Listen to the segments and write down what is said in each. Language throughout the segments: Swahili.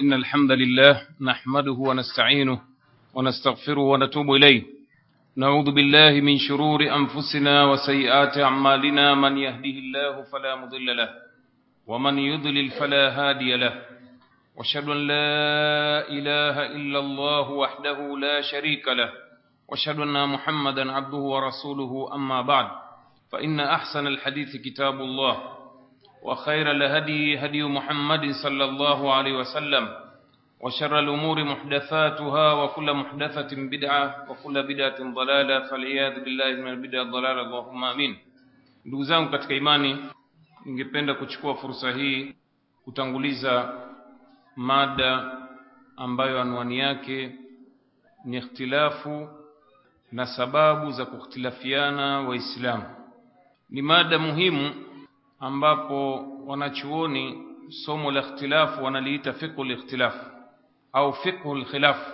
إن الحمد لله نحمده ونستعينه ونستغفره ونتوب إليه. نعوذ بالله من شرور أنفسنا وسيئات أعمالنا. من يهده الله فلا مضل له ومن يضلل فلا هادي له. وأشهد أن لا إله إلا الله وحده لا شريك له. وأشهد أن محمدا عبده ورسوله. أما بعد فإن أحسن الحديث كتاب الله. وخير الهدي هدي محمد صلى الله عليه وسلم وشر الأمور محدثاتها وكل محدثة بدعة وكل بدعة ضلالة فالعياذ بالله من البدع الضلالة اللهم آمين ndugu zangu katika imani ningependa kuchukua fursa hii kutanguliza mada ambayo anwani yake ni ikhtilafu na sababu za kukhtilafiana waislamu ni mada muhimu ambapo wanachuoni somo la ikhtilafu wanaliita fiqhu likhtilaf au fiqhu lkhilaf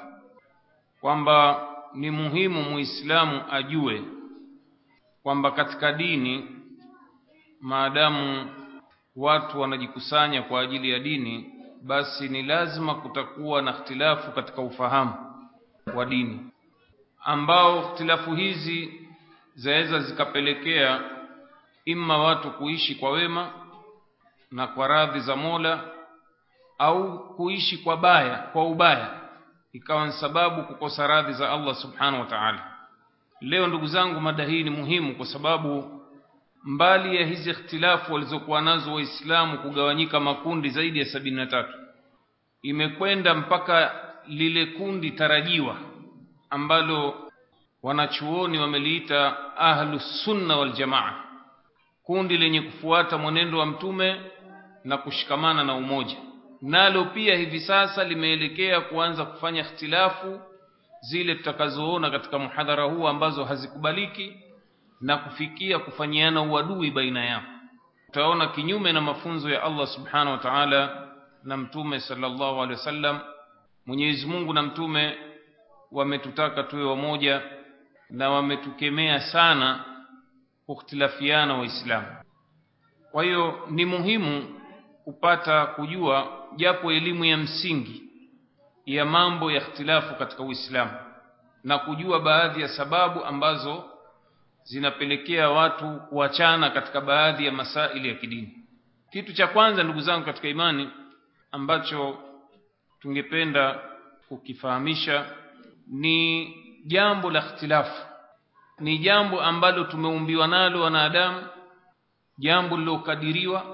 kwamba ni muhimu muislamu ajue kwamba katika dini maadamu watu wanajikusanya kwa ajili ya dini basi ni lazima kutakuwa na ikhtilafu katika ufahamu wa dini ambao ikhtilafu hizi zaweza zikapelekea imma watu kuishi kwa wema na kwa radhi za Mola au kuishi kwa baya kwa ubaya. Ikawa ni sababu kukosa radhi za Allah subhanahu wa ta'ala. Leo ndugu zangu mada hii ni muhimu kwa sababu mbali ya hizi ikhtilafu walizokuwa nazo waislamu kugawanyika makundi zaidi ya sabini na tatu imekwenda mpaka lile kundi tarajiwa ambalo wanachuoni wameliita ahlus sunna wal jamaa kundi lenye kufuata mwenendo wa mtume na kushikamana na umoja. Nalo pia hivi sasa limeelekea kuanza kufanya ikhtilafu zile tutakazoona katika muhadhara huu ambazo hazikubaliki na kufikia kufanyiana uadui baina yao. Utaona kinyume na mafunzo ya Allah subhanahu wa ta'ala na mtume sallallahu alaihi wasallam Mwenyezi Mungu na mtume wametutaka tuwe wamoja na wametukemea sana kukhtilafiana waislamu kwa hiyo ni muhimu kupata kujua japo elimu ya msingi ya mambo ya ikhtilafu katika uislamu na kujua baadhi ya sababu ambazo zinapelekea watu kuachana katika baadhi ya masaili ya kidini. Kitu cha kwanza ndugu zangu katika imani ambacho tungependa kukifahamisha ni jambo la ikhtilafu ni jambo ambalo tumeumbiwa nalo wanadamu jambo lilokadiriwa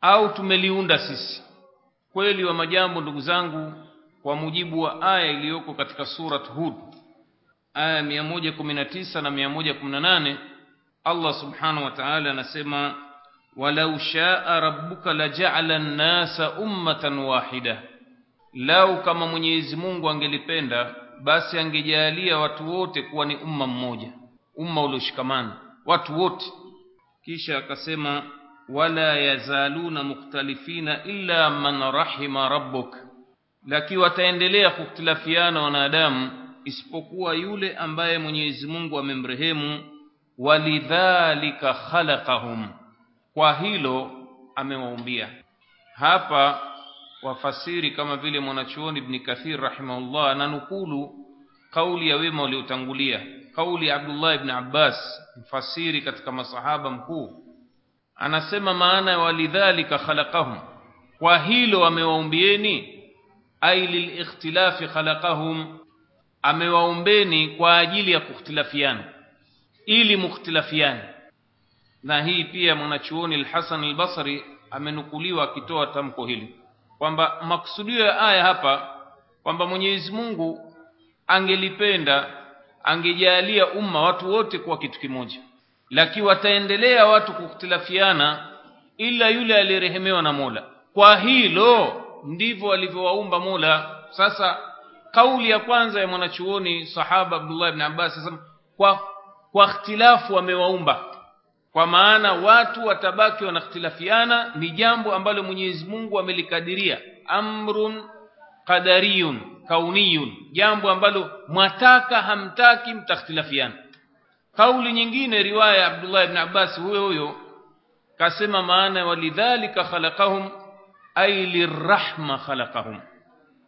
au tumeliunda sisi. Kweli wa majambo ndugu zangu kwa mujibu wa aya iliyoko katika surat hud aya 119 na 118 Allah subhanahu wa ta'ala anasema walau shaa rabbuka laja'ala an-nasa ummatan wahida. Lau kama Mwenyezi Mungu angelipenda basi angejalia watu wote kuwa ni umma mmoja umma ulioshikamana watu wote. Kisha akasema wala yazaluna mukhtalifina illa man rahima rabbuk. Lakini wataendelea kukhtilafiana wanadamu isipokuwa yule ambaye Mwenyezi Mungu amemrehemu walidhalika khalaqahum. Kwa hilo amewaumbia. Hapa wafasiri kama vile mwanachuoni ibn Kathir rahimahullah ananukulu kauli ya wema waliotangulia. Kauli ya Abdullah ibn Abbas mfasiri katika masahaba mkuu anasema maana ya walidhalika khalaqahum. Kwa hilo amewaumbieni? Ai lilikhtilafi khalaqahum. Amewaumbeni kwa ajili ya kukhtilafiana ili mukhtilafiani na hii pia mwanachuoni al-Hasan al-Basri amenukuliwa akitoa tamko hili kwamba maksudio ya aya hapa kwamba Mwenyezi Mungu angelipenda angejalia umma watu wote kuwa kitu kimoja lakini wataendelea watu kukhtilafiana ila yule aliyerehemewa na Mola. Kwa hilo ndivyo alivyowaumba Mola. Sasa kauli ya kwanza ya mwanachuoni sahaba Abdullah ibn Abbas sasa kwa kwa ikhtilafu amewaumba kwa maana watu watabaki wanakhtilafiana ni jambo ambalo Mwenyezi Mungu amelikadiria. Amrun qadariyun kauniyun jambo ambalo mwataka hamtaki mtakhtilafiana kauli nyingine riwaya ya Abdullah ibn Abbas huyo huyo kasema maana walidhalika khalaqahum ay lirahma khalaqahum.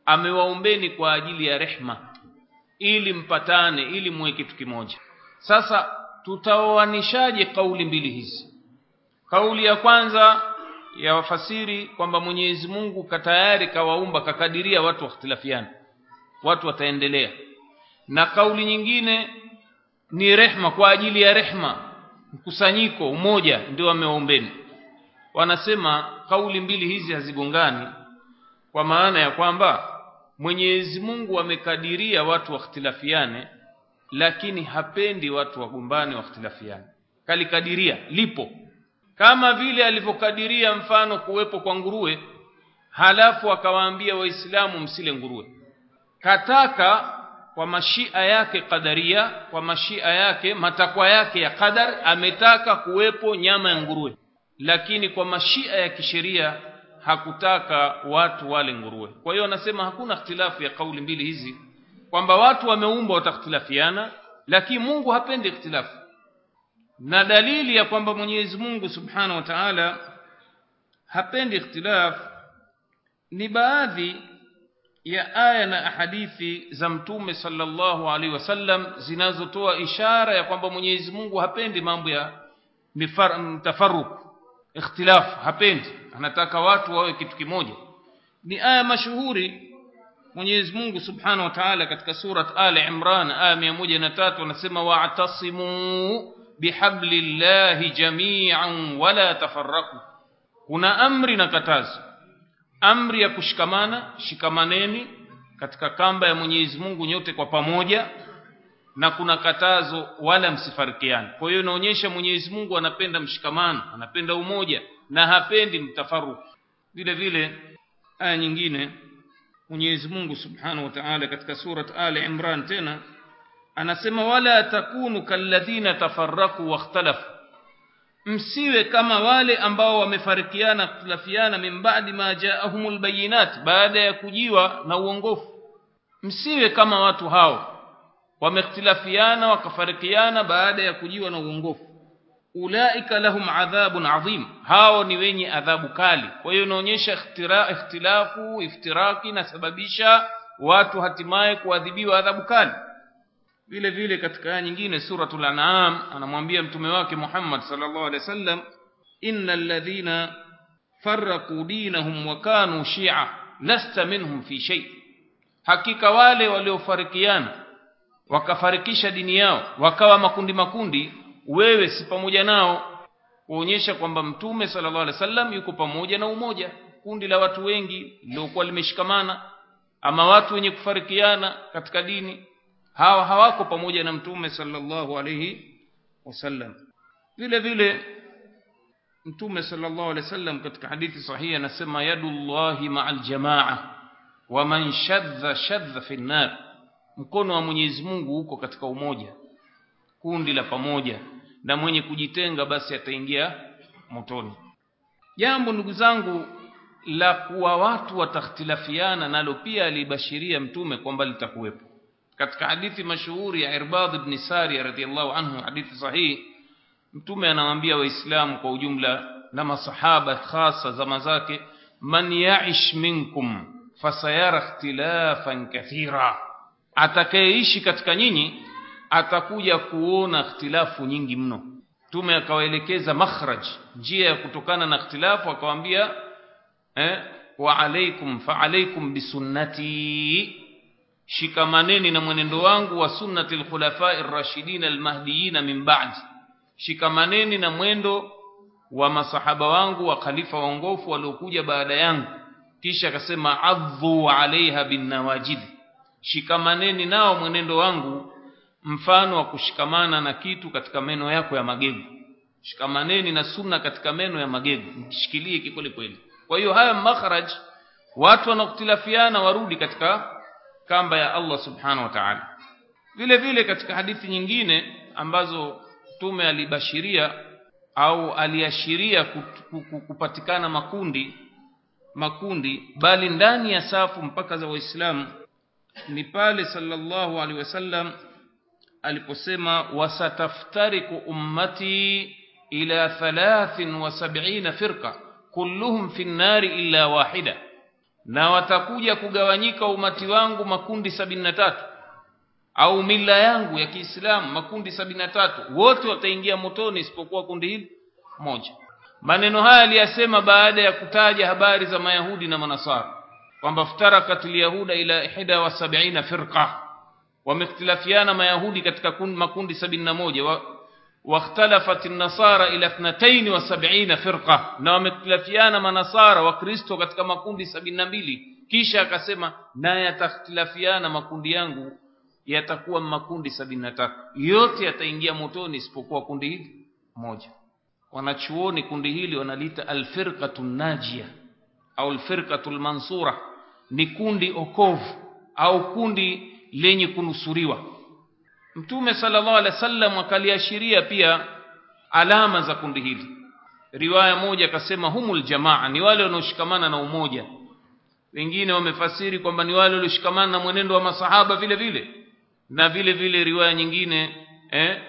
Amewaombeni kwa ajili ya rehma ili mpatane ili muwe kitu kimoja. Sasa tutaoanishaje kauli mbili hizi? Kauli ya kwanza ya wafasiri kwamba Mwenyezi Mungu katayari kawaumba kakadiria watu wakhtilafiana watu wataendelea. Na kauli nyingine ni rehma kwa ajili ya rehma mkusanyiko umoja ndio wameombeni wanasema kauli mbili hizi hazigongani kwa maana ya kwamba Mwenyezi Mungu amekadiria watu wakhtilafiane lakini hapendi watu wagombane wakhtilafiane kalikadiria lipo. Kama vile alivyokadiria mfano kuwepo kwa nguruwe halafu akawaambia waislamu msile nguruwe. Kataka kwa mashia yake kadaria kwa mashia yake matakwa yake ya qadar ametaka kuwepo nyama ya nguruwe. Lakini kwa mashia ya kisheria hakutaka watu wale nguruwe. Kwa hiyo anasema hakuna ikhtilafu ya kauli mbili hizi kwamba watu wameumbwa watakhtilafiana lakini Mungu hapendi ikhtilafu. Na dalili ya kwamba Mwenyezi Mungu Subhanahu wa Ta'ala hapendi ikhtilafu ni baadhi ya aya na hadithi za Mtume sallallahu alaihi wasallam zinazotoa ishara ya kwamba Mwenyezi Mungu hapendi mambo ya mtafaruku ikhtilafu hapendi. Anataka watu wawe kitu kimoja. Ni aya mashuhuri Mwenyezi Mungu Subhanahu wa Ta'ala katika surat Ali Imran aya 103 anasema wa'tasimu bihablillahi jami'an wala tafarraqu. Kuna amri na katazo. Amri ya kushikamana shikamaneni katika kamba ya Mwenyezi Mungu nyote kwa pamoja na kuna katazo wala msifarikiane. Kwa hiyo inaonyesha Mwenyezi Mungu anapenda mshikamano anapenda umoja na hapendi mtafaruku vile vile aya nyingine Mwenyezi Mungu Subhanahu wa Ta'ala katika surat Ali Imran tena anasema wala takunu kalladhina tafarraqu wakhtalafu msiwe kama wale ambao wamefarikiana kutilafiana min ba'di ma ja'ahumul bayinat baada ya kujiwa na uongofu. Msiwe kama watu hao. Wamektilafiana wakafarikiana baada ya kujiwa na uongofu ulaika lahum adhabun adhim hao ni wenye adhabu kali kwa hiyo inaonyesha ikhtilafu iftiraki nasababisha watu hatimaye kuadhibiwa adhabu kali vile vile katika aya nyingine suratul an'am anamwambia mtume wake Muhammad sallallahu alaihi wasallam innal ladhina farraqu dinahum wa kanu shi'a lasta minhum fi shay hakika wale waliofarikiana wakafarikisha dini yao wakawa makundi makundi wewe si pamoja nao kuonyesha kwamba mtume sallallahu alaihi wasallam yuko pamoja na umoja kundi la watu wengi liliokuwa limeshikamana ama watu wenye kufarikiana katika dini hawa hawako pamoja na mtume sallallahu alaihi wasallam. Vile vile mtume sallallahu alaihi wasallam katika hadithi sahihi anasema yadullahi ma'al jamaa wa man shadha shadha fi nar. Mkono wa Mwenyezi Mungu uko katika umoja kundi la pamoja na mwenye kujitenga basi ataingia motoni. Jambo ndugu zangu la kuwa watu watakhtilafiana nalo pia alibashiria mtume kwamba litakuwepo. Katika hadithi mashuhuri ya Irbad ibn Sari radhiallahu anhu hadithi sahihi mtume anawaambia waislamu kwa ujumla na masahaba hasa zama zake man ya'ish minkum fasayara ikhtilafan kathira. Atakayeishi katika nyinyi atakuja kuona ikhtilafu nyingi mno. Mtume akawaelekeza makhraj njia ya kutokana na ikhtilafu akawaambia eh wa alaikum fa alaikum bisunnati shikamaneni na mwenendo wangu wa sunnati alkhulafai ar-rashidin al-mahdiyyin min ba'di. Shikamaneni na mwendo wa masahaba wangu wa khalifa waongofu waliokuja baada yangu. Kisha akasema adhu alaiha bin nawajid. Shikamaneni nao mwenendo wangu mfano wa kushikamana na kitu katika meno yako ya magego. Shikamaneni na sunna katika meno ya magego. Mkishikilie kikweli kweli. Kwa hiyo haya makhraj watu wanaoktilafiana warudi katika kamba ya Allah subhanahu wa ta'ala. Vile vile katika hadithi nyingine ambazo tume alibashiria au aliashiria kupatikana makundi makundi bali ndani ya safu mpaka za waislamu ni pale sallallahu alaihi wasallam aliposema wasataftariku ummati ila 73 firqa kulluhum fi an-nari illa wahida. Na watakuja kugawanyika umati wangu makundi sabini na tatu au mila yangu ya Kiislamu makundi sabini na tatu wote wataingia motoni isipokuwa kundi hili moja. Maneno haya aliyasema baada ya kutaja habari za mayahudi na manasara kwamba ftarakat alyahuda ila ihda wa sab'ina firqa wamekhtalafiana mayahudi katika makundi sabini na moja wa واختلفت النصارى الى 72 فرقه na wamekhtalafiana manasara wa kristo katika makundi sabini na mbili kisha akasema na yatakhtilafiana makundi yangu yatakuwa makundi sabini na tatu yote yataingia motoni isipokuwa kundi hili moja wanachuoni kundi hili wanaliita alfirqatu najia au alfirqatu almansura ni kundi okovu au kundi lenye kunusuriwa. Mtume sallallahu alaihi wasallam akaliashiria pia alama za kundi hili. Riwaya moja akasema humul jamaa ni wale wanaoshikamana na umoja. Wengine wamefasiri kwamba ni wale walioshikamana na mwenendo wa masahaba vile vile. Na vile vile riwaya nyingine eh,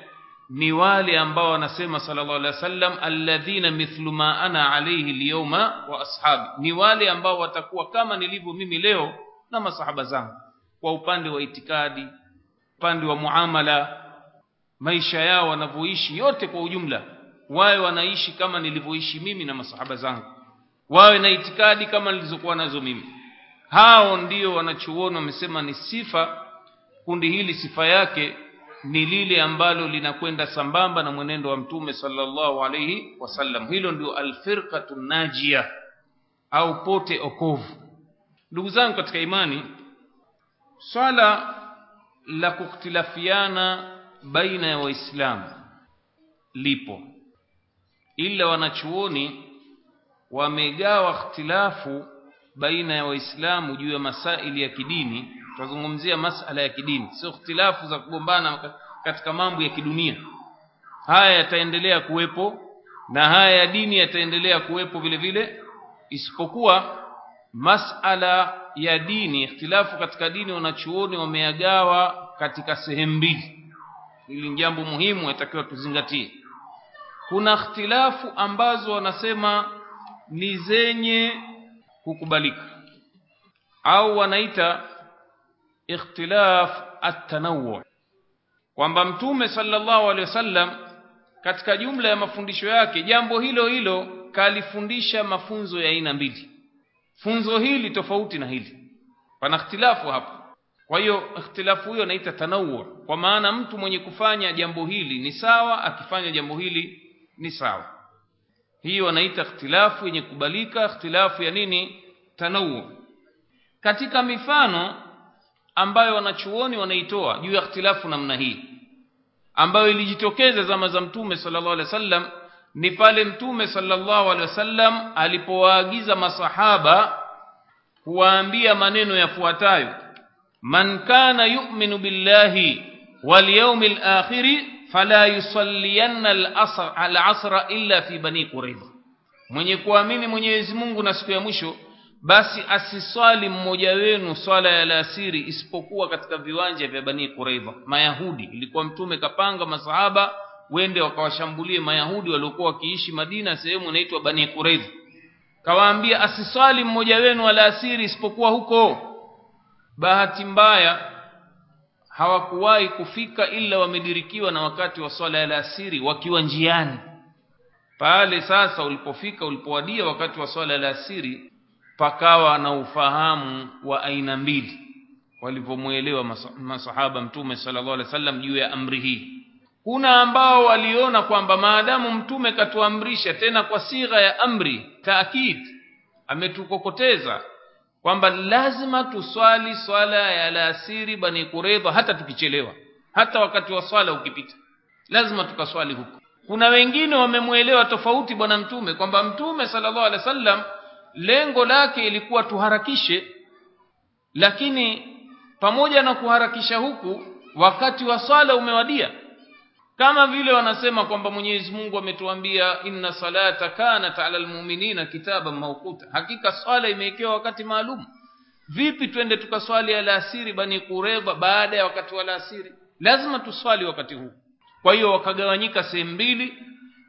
ni wale ambao wanasema sallallahu alaihi wasallam alladhina mithlu ma ana alayhi alyawma wa ashabi. Ni wale ambao watakuwa kama nilivyo mimi leo na masahaba zangu kwa upande wa itikadi upande wa muamala maisha yao wanavyoishi yote kwa ujumla wawe wanaishi kama nilivyoishi mimi na masahaba zangu wawe na itikadi kama nilizokuwa nazo mimi. Hao ndio wanachuoni wamesema ni sifa kundi hili sifa yake ni lile ambalo linakwenda sambamba na mwenendo wa mtume sallallahu alayhi wasallam. Hilo ndio alfirqatu najia au pote okovu. Ndugu zangu katika imani swala la kukhtilafiana baina ya waislamu lipo ila wanachuoni wamegawa ikhtilafu baina ya waislamu juu ya masaili ya kidini. Tutazungumzia masala ya kidini sio ikhtilafu za kugombana katika mambo ya kidunia. Haya yataendelea kuwepo na haya ya dini yataendelea kuwepo vile vile isipokuwa masala ya dini ikhtilafu katika dini wanachuoni wameagawa katika sehemu mbili. Hili ni jambo muhimu yatakiwa tuzingatie. Kuna ikhtilafu ambazo wanasema ni zenye kukubalika. Au wanaita ikhtilaf at-tanawwu. Kwamba mtume sallallahu alaihi wasallam katika jumla ya mafundisho yake jambo hilo hilo kalifundisha mafunzo ya aina mbili funzo hili tofauti na hili. Pana ikhtilafu hapo kwa hiyo ikhtilafu hiyo naita tanawwu kwa maana mtu mwenye kufanya jambo hili ni sawa akifanya jambo hili ni sawa. Hiyo wanaita ikhtilafu yenye kubalika. Ikhtilafu ya nini? Tanawwu katika mifano ambayo wanachuoni wanaitoa juu ya ikhtilafu namna hii ambayo ilijitokeza zama za mtume sallallahu alaihi wasallam ni pale mtume sallallahu alaihi wasallam alipowaagiza masahaba kuwaambia maneno yafuatayo. Man kana yu'minu billahi wal yawmil akhir fala yusalliyanna al-asr illa fi bani qurayza. Mwenye kuamini Mwenyezi Mungu na siku ya mwisho basi asiswali mmoja wenu swala ya alasiri isipokuwa katika viwanja vya Bani Quraidha Mayahudi ilikuwa mtume kapanga masahaba wende wakawashambulie Mayahudi waliokuwa wakiishi Madina sehemu inaitwa Bani Quraidha kawaambia asiswali mmoja wenu alasiri isipokuwa huko. Bahati mbaya hawakuwahi kufika ila wamedirikiwa na wakati wa swala ya alasiri wakiwa njiani. Pale sasa ulipofika ulipowadia wakati wa swala ya alasiri pakawa na ufahamu wa aina mbili walivyomwelewa masahaba mtume sallallahu alaihi wasallam juu ya amri hii kuna ambao waliona kwamba maadamu mtume katuamrisha tena kwa sigha ya amri taakid ametukokoteza kwamba lazima tuswali swala ya alasiri bani kuredha hata tukichelewa hata wakati wa swala ukipita. Lazima tukaswali huko. Kuna wengine wamemwelewa tofauti bwana mtume kwamba mtume sallallahu alaihi wasallam lengo lake ilikuwa tuharakishe lakini pamoja na kuharakisha huku wakati wa swala umewadia kama vile wanasema kwamba Mwenyezi Mungu ametuambia inna salata kanat ala almu'minina kitaban mawquta. Hakika swala imewekewa wakati maalum. Vipi twende tukaswali alasiri bani kureba baada ya wakati wa alasiri lazima tuswali wakati huu. Kwa hiyo wakagawanyika sehemu mbili.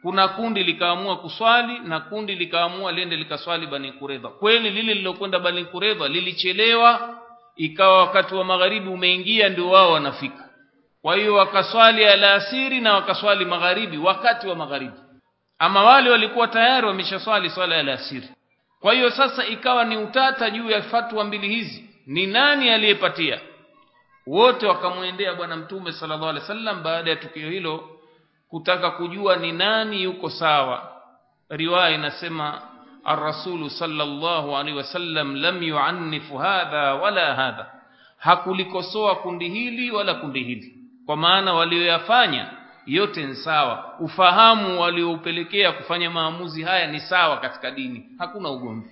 Kuna kundi likaamua kuswali na kundi likaamua lende likaswali bani kureba kweli lile lilokwenda bani kureba lilichelewa ikawa wakati wa magharibi umeingia ndio wao wanafika kwa hiyo wakaswali alasiri na wakaswali magharibi wakati wa magharibi. Ama wale walikuwa tayari wameshaswali swala ya alasiri. Kwa hiyo sasa ikawa ni utata juu ya fatwa mbili hizi. Ni nani aliyepatia? Wote wakamwendea bwana mtume sallallahu alaihi wasallam baada ya tukio hilo kutaka kujua ni nani yuko sawa. Riwaya inasema ar-rasulu sallallahu alaihi wasallam lam yu'annifu hadha wala hadha. Hakulikosoa kundi hili wala kundi hili kwa maana walioyafanya yote ni sawa. Ufahamu walioupelekea kufanya maamuzi haya ni sawa katika dini. Hakuna ugomvi.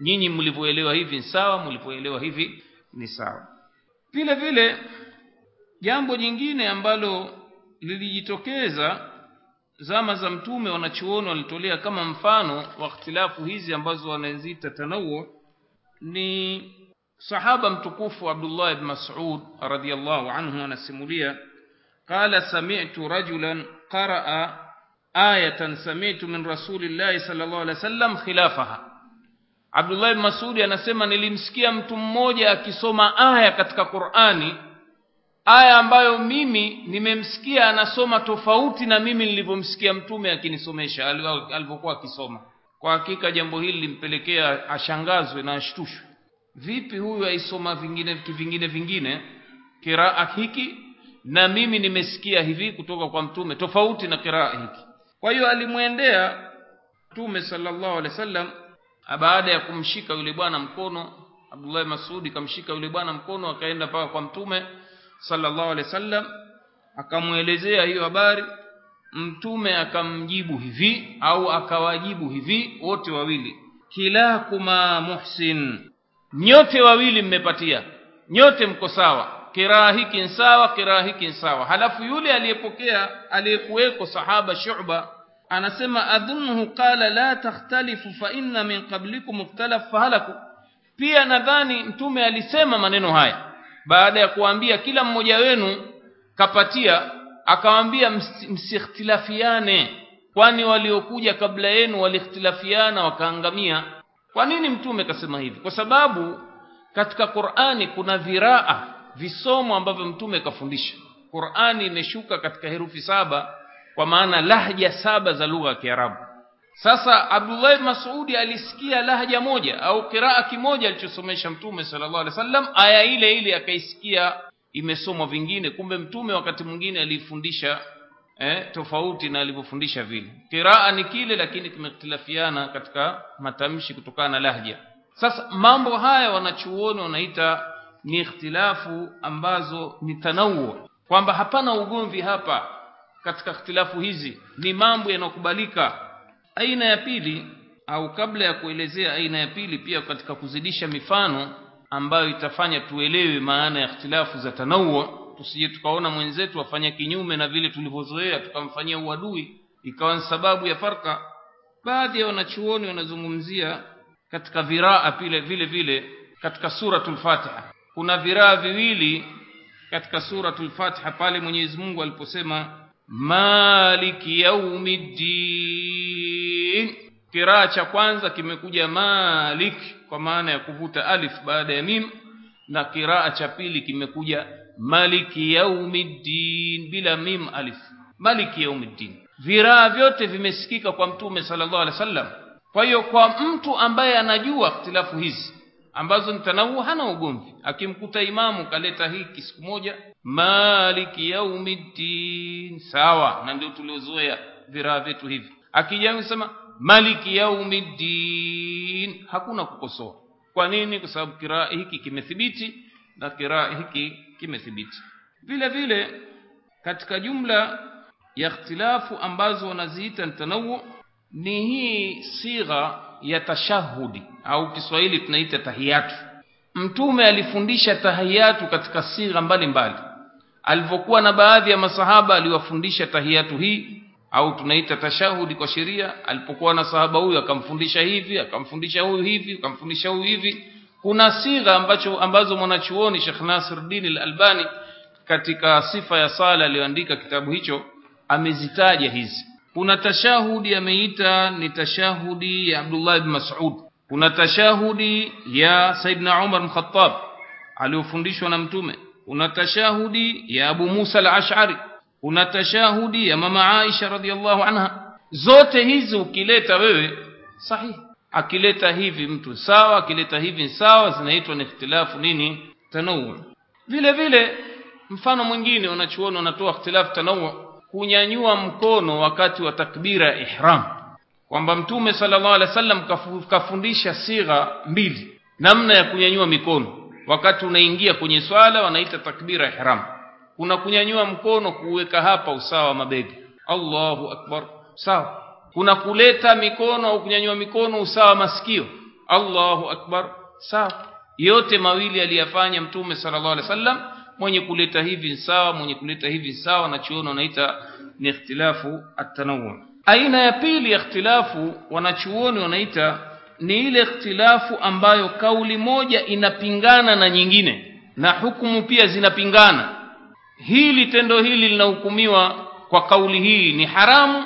Nyinyi mlivyoelewa hivi ni sawa mlivyoelewa hivi ni sawa. Vile vile jambo jingine ambalo lilijitokeza zama za mtume wanachuoni walitolea kama mfano wa ikhtilafu hizi ambazo wanaziita tanawu ni sahaba mtukufu Abdullah ibn Mas'ud radhiyallahu anhu anasimulia qala sami'tu rajulan qara'a ayatan sami'tu min rasulillahi sallallahu alaihi wasallam khilafaha. Abdullah ibn Mas'ud anasema nilimsikia mtu mmoja akisoma aya katika Qur'ani aya ambayo mimi nimemsikia anasoma tofauti na mimi nilivyomsikia mtume akinisomesha alivyokuwa akisoma. Kwa hakika jambo hili limpelekea ashangazwe na ashtushwe vipi huyu aisoma vingine vingine vingine? Kiraa hiki na mimi nimesikia hivi kutoka kwa mtume tofauti na kiraa hiki. Kwa hiyo alimwendea mtume sallallahu alaihi wasallam baada ya kumshika yule bwana mkono Abdullah Masudi kamshika yule bwana mkono akaenda mpaka kwa mtume sallallahu alaihi wasallam akamwelezea hiyo habari. Mtume akamjibu hivi au akawajibu hivi wote wawili kilakuma muhsin nyote wawili mmepatia. Nyote mko sawa. Kiraa hiki sawa kiraa hiki sawa. Halafu yule aliyepokea aliyekuweko sahaba shu'ba anasema adhunnuhu qala la takhtalifu fa inna min qablikum ikhtalaf fahalaku pia nadhani mtume alisema maneno haya. Baada ya kuambia kila mmoja wenu kapatia akawaambia msikhtilafiane. Kwani waliokuja kabla yenu walikhtilafiana wakaangamia kwa nini mtume kasema hivi? Kwa sababu katika Qur'ani kuna viraa visomo ambavyo mtume kafundisha. Qur'ani imeshuka katika herufi saba kwa maana lahja saba za lugha ya Kiarabu. Sasa Abdullah Mas'udi alisikia lahja moja au kiraa kimoja alichosomesha mtume sallallahu alaihi wasallam aya ile ile akaisikia imesomwa vingine. Kumbe mtume wakati mwingine alifundisha eh, tofauti na alivyofundisha vile. Qiraa ni kile lakini kimetilafiana katika matamshi kutokana na lahja. Sasa mambo haya wanachuoni wanaita ni ikhtilafu ambazo ni tanawu kwamba hapana ugomvi hapa katika ikhtilafu hizi. Ni mambo yanayokubalika. Aina ya pili au kabla ya kuelezea aina ya pili pia katika kuzidisha mifano ambayo itafanya tuelewe maana ya ikhtilafu za tanawu tusije tukaona mwenzetu afanya kinyume na vile tulivyozoea tukamfanyia uadui ikawa sababu ya farka. Baadhi ya wanachuoni wanazungumzia katika viraa pile vile vile katika suratul Fatiha. Kuna viraa viwili katika suratul Fatiha pale Mwenyezi Mungu aliposema maliki yaumiddin. Kiraa cha kwanza kimekuja malik kwa maana ya kuvuta alif baada ya mim na kiraa cha pili kimekuja maliki yaumiddin bila mim alif. Maliki yaumiddin. Viraa vyote vimesikika kwa mtume sallallahu alaihi wasallam. Kwa hiyo kwa mtu ambaye anajua ikhtilafu hizi ambazo ni hana ugomvi. Akimkuta imamu kaleta hiki siku moja maliki yaumiddin. Sawa na ndio tuliozoea viraa vyetu hivi. Akija kusema maliki yaumiddin hakuna kukosoa. Kwa nini? Kwa sababu kiraa hiki kimethibiti na kiraa hiki kimethibiti. Vile vile katika jumla ya ikhtilafu ambazo wanaziita tanawu ni hii sigha ya tashahudi au Kiswahili tunaita tahiyatu. Mtume alifundisha tahiyatu katika sigha mbalimbali. Alivyokuwa na baadhi ya masahaba aliwafundisha tahiyatu hii au tunaita tashahudi kwa sheria. Alipokuwa na sahaba huyu akamfundisha hivi akamfundisha huyu hivi akamfundisha huyu hivi kuna sigha ambacho ambazo mwanachuoni Sheikh Nasruddin Al-Albani katika sifa ya sala aliyoandika kitabu hicho amezitaja hizi. Kuna tashahudi ameita ni tashahudi ya abdullah ibn mas'ud. Kuna tashahudi ya saidna umar bin khattab aliyofundishwa na mtume. Kuna tashahudi ya abu musa al-ash'ari. Kuna tashahudi ya mama aisha radhiallahu anha. Zote hizi ukileta wewe sahihi akileta hivi mtu sawa akileta hivi sawa zinaitwa ni ikhtilafu nini? Tanawu vile vile mfano mwingine wanachuoni wanatoa ikhtilafu tanawu kunyanyua mkono wakati wa takbira ya ihram. Kwamba mtume sallallahu alaihi wasallam kafundisha sigha mbili. Namna ya kunyanyua mikono. Wakati unaingia kwenye swala wanaita takbira ihram. Kuna kunyanyua mkono kuweka hapa usawa wa mabega. Allahu akbar. Sawa kuna kuleta mikono au kunyanyua mikono usawa masikio. Allahu akbar. Sawa. Yote mawili aliyafanya mtume sallallahu alaihi wasallam mwenye kuleta hivi sawa mwenye kuleta hivi sawa na chuono wanaita ni ikhtilafu at-tanawwu. Aina ya pili ya ikhtilafu wanachuoni wanaita ni ile ikhtilafu ambayo kauli moja inapingana na nyingine na hukumu pia zinapingana. Hili tendo hili linahukumiwa kwa kauli hii ni haramu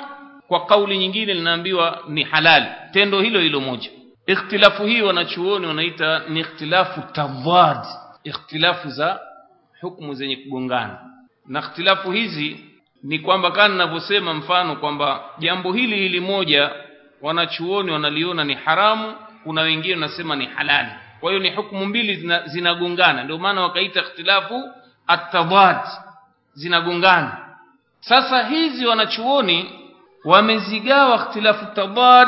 kwa kauli nyingine linaambiwa ni halali. Tendo hilo hilo moja. Ikhtilafu hii wanachuoni wanaita ni ikhtilafu tadad ikhtilafu za hukumu zenye kugongana. Na ikhtilafu hizi ni kwamba kana ninavyosema mfano kwamba jambo hili hili moja wanachuoni wanaliona ni haramu kuna wengine wanasema ni halali. Kwa hiyo ni hukumu mbili zinagongana. Zina ndio maana wakaita ikhtilafu at-tadad zinagongana. Sasa hizi wanachuoni wamezigawa ikhtilafu tadad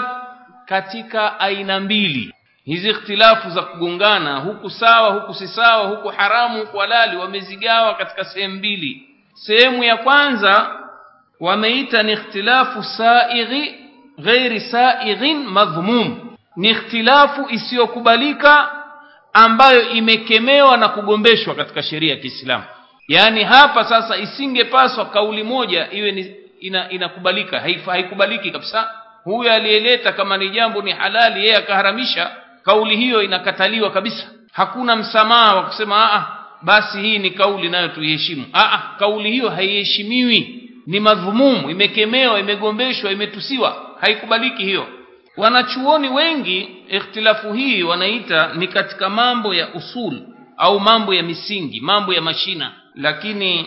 katika aina mbili. Hizi ikhtilafu za kugongana huku sawa huku si sawa huku haramu huku halali wamezigawa katika sehemu mbili. Sehemu ya kwanza wameita ni ikhtilafu saighi ghairi saighin madhmum. Ni ikhtilafu isiyokubalika ambayo imekemewa na kugombeshwa katika sheria ya Kiislamu. Yaani hapa sasa isingepaswa kauli moja iwe ni ina, inakubalika. Haikubaliki kabisa. Huyo aliyeleta kama ni jambo ni halali yeye akaharamisha kauli hiyo inakataliwa kabisa. Hakuna msamaha wa kusema a basi hii ni kauli nayo tuiheshimu. A kauli hiyo haiheshimiwi. Ni madhumumu imekemewa imegombeshwa imetusiwa. Haikubaliki hiyo. Wanachuoni wengi ikhtilafu hii wanaita ni katika mambo ya usul au mambo ya misingi mambo ya mashina. Lakini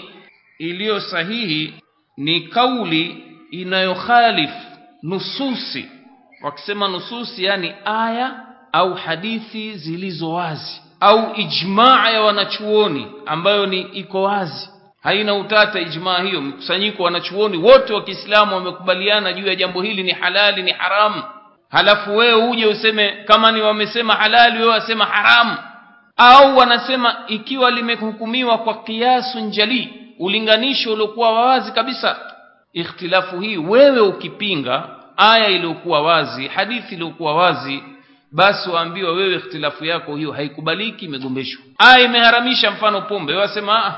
iliyo sahihi ni kauli inayokhalif nususi. Wakisema nususi yani aya au hadithi zilizo wazi au ijmaa ya wanachuoni ambayo ni iko wazi. Haina utata ijmaa hiyo mkusanyiko wanachuoni wote wa Kiislamu wamekubaliana juu ya jambo hili ni halali ni haramu. Halafu wewe uje useme kama ni wamesema halali wewe wasema haramu au wanasema ikiwa limehukumiwa kwa kiasu njali ulinganisho uliokuwa wazi kabisa. Ikhtilafu hii wewe ukipinga aya iliyokuwa wazi hadithi iliyokuwa wazi basi waambiwa wewe ikhtilafu yako hiyo haikubaliki imegombeshwa. Aya imeharamisha mfano pombe. Wasema ah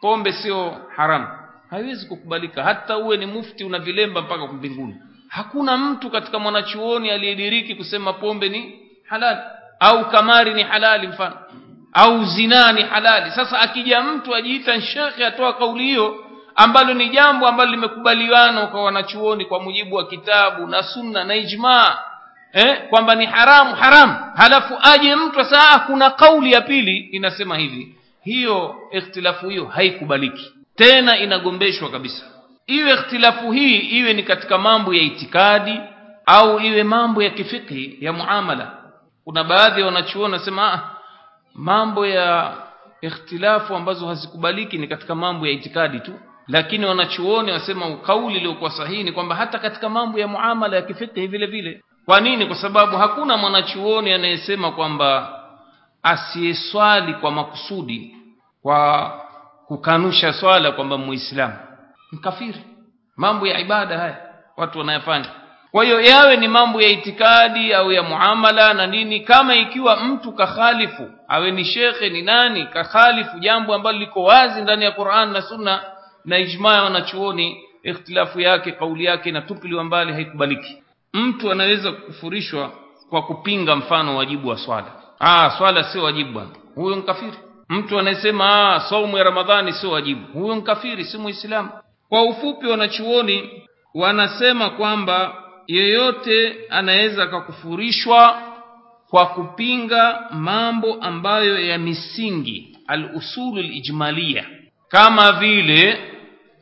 pombe sio haramu. Haiwezi kukubalika. Hata uwe ni mufti una vilemba mpaka mbinguni. Hakuna mtu katika mwanachuoni aliyediriki kusema pombe ni halali. Au kamari ni halali mfano au zinaa halali. Sasa akija mtu ajiita shekhe atoa kauli hiyo ambalo ni jambo ambalo limekubaliwana kwa wanachuoni kwa mujibu wa kitabu na sunna na ijmaa eh, kwamba ni haramu haramu halafu aje mtu saa kuna kauli ya pili inasema hivi. Hiyo ikhtilafu hiyo haikubaliki. Tena inagombeshwa kabisa. Iwe ikhtilafu hii iwe ni katika mambo ya itikadi au iwe mambo ya kifiki ya muamala. Kuna baadhi ya wanachuoni wanasema mambo ya ikhtilafu ambazo hazikubaliki ni katika mambo ya itikadi tu. Lakini wanachuoni wasema kauli iliyokuwa sahihi ni kwamba hata katika mambo ya muamala ya kifikhi vile vile. Kwa nini? Kwa sababu hakuna mwanachuoni anayesema kwamba asiyeswali kwa makusudi kwa kukanusha swala kwamba muislamu. Mkafiri mambo ya ibada haya watu wanayafanya kwa hiyo yawe ni mambo ya itikadi au ya muamala na nini kama ikiwa mtu kakhalifu awe ni shekhe ni nani kakhalifu jambo ambalo liko wazi ndani ya Qur'an na Sunna na ijmaa ya wanachuoni ikhtilafu yake kauli yake inatupiliwa mbali haikubaliki. Mtu anaweza kufurishwa kwa kupinga mfano wajibu wa swala. Ah swala sio wajibu bwana. Huyo mkafiri mtu anayesema ah saumu ya ramadhani sio wajibu. Huyo mkafiri si muislamu. Kwa ufupi wanachuoni wanasema kwamba yeyote anaweza akakufurishwa kwa kupinga mambo ambayo ya misingi al-usulu lijmalia kama vile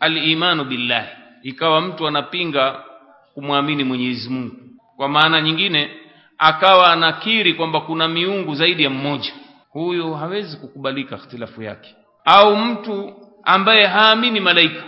al-imanu billahi ikawa mtu anapinga kumwamini Mwenyezi Mungu. Kwa maana nyingine akawa anakiri kwamba kuna miungu zaidi ya mmoja. Huyo hawezi kukubalika ikhtilafu yake. Au mtu ambaye haamini malaika